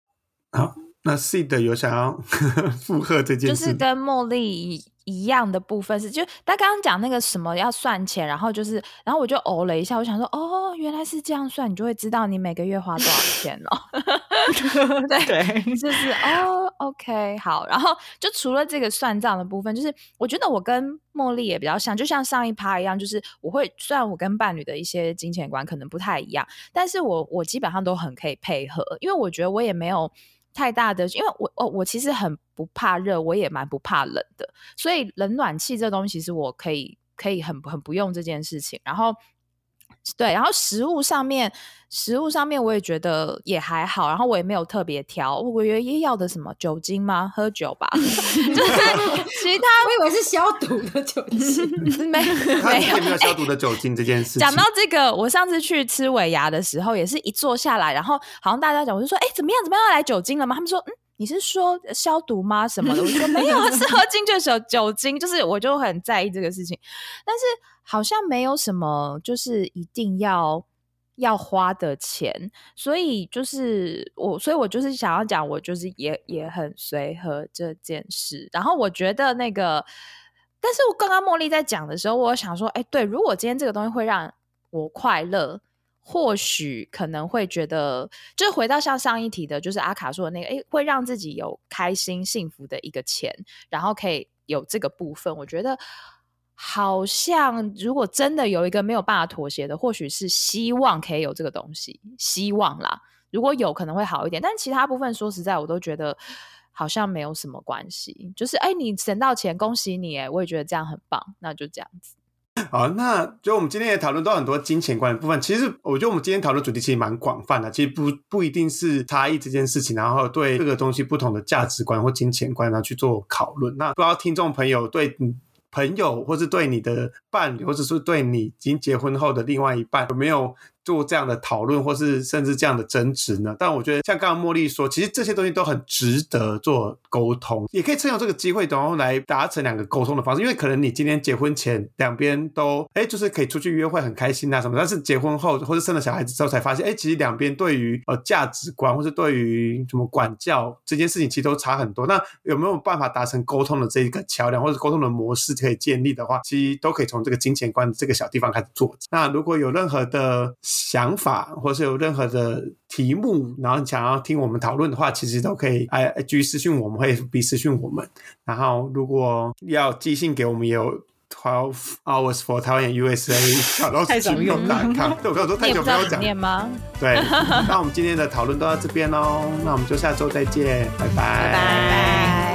A: 好，那 Seed 有想要 附和这件事，
B: 就是跟茉莉一样的部分是，就他刚刚讲那个什么要算钱，然后就是，然后我就哦了一下，我想说，哦，原来是这样算，你就会知道你每个月花多少钱哦。对，就是哦，OK，好，然后就除了这个算账的部分，就是我觉得我跟茉莉也比较像，就像上一趴一样，就是我会虽然我跟伴侣的一些金钱观可能不太一样，但是我我基本上都很可以配合，因为我觉得我也没有。太大的，因为我我我其实很不怕热，我也蛮不怕冷的，所以冷暖气这东西，是我可以可以很很不用这件事情。然后，对，然后食物上面，食物上面我也觉得也还好，然后我也没有特别挑。我以为要的什么酒精吗？喝酒吧，就是 其他，
C: 我以为是消毒的酒精，
B: 没
A: 没有没有消毒的酒精这件事。
B: 讲到这个，我上次去吃尾牙的时候，也是一坐下来，然后好像大家讲，我就说，哎，怎么样？怎么样？要来酒精了吗？他们说，嗯。你是说消毒吗？什么的？我说没有，是喝精就是有酒精，就是我就很在意这个事情。但是好像没有什么，就是一定要要花的钱，所以就是我，所以我就是想要讲，我就是也也很随和这件事。然后我觉得那个，但是我刚刚茉莉在讲的时候，我想说，哎，对，如果今天这个东西会让我快乐。或许可能会觉得，就回到像上一题的，就是阿卡说的那个，哎，会让自己有开心、幸福的一个钱，然后可以有这个部分。我觉得好像如果真的有一个没有办法妥协的，或许是希望可以有这个东西，希望啦。如果有可能会好一点，但其他部分说实在，我都觉得好像没有什么关系。就是哎，你省到钱，恭喜你！哎，我也觉得这样很棒，那就这样子。
A: 好，那就我们今天也讨论到很多金钱观的部分。其实我觉得我们今天讨论主题其实蛮广泛的，其实不不一定是差异这件事情，然后对各个东西不同的价值观或金钱观，然后去做讨论。那不知道听众朋友对朋友，或是对你的伴侣，或者是对你已经结婚后的另外一半，有没有？做这样的讨论，或是甚至这样的争执呢？但我觉得像刚刚茉莉说，其实这些东西都很值得做沟通，也可以趁用这个机会，然后来达成两个沟通的方式。因为可能你今天结婚前两边都哎，就是可以出去约会很开心啊什么，但是结婚后或者生了小孩子之后才发现，哎，其实两边对于呃价值观或是对于什么管教这件事情，其实都差很多。那有没有办法达成沟通的这一个桥梁，或者沟通的模式可以建立的话，其实都可以从这个金钱观这个小地方开始做。那如果有任何的。想法，或是有任何的题目，然后想要听我们讨论的话，其实都可以 I G 私讯我们，会 B 私讯我们。然后如果要寄信给我们，有 twelve hours for 台湾 USA 小老鼠群用打卡。对，我跟我说太久没有讲
B: 吗？
A: 对，那我们今天的讨论都到这边喽，那我们就下周再见，拜拜。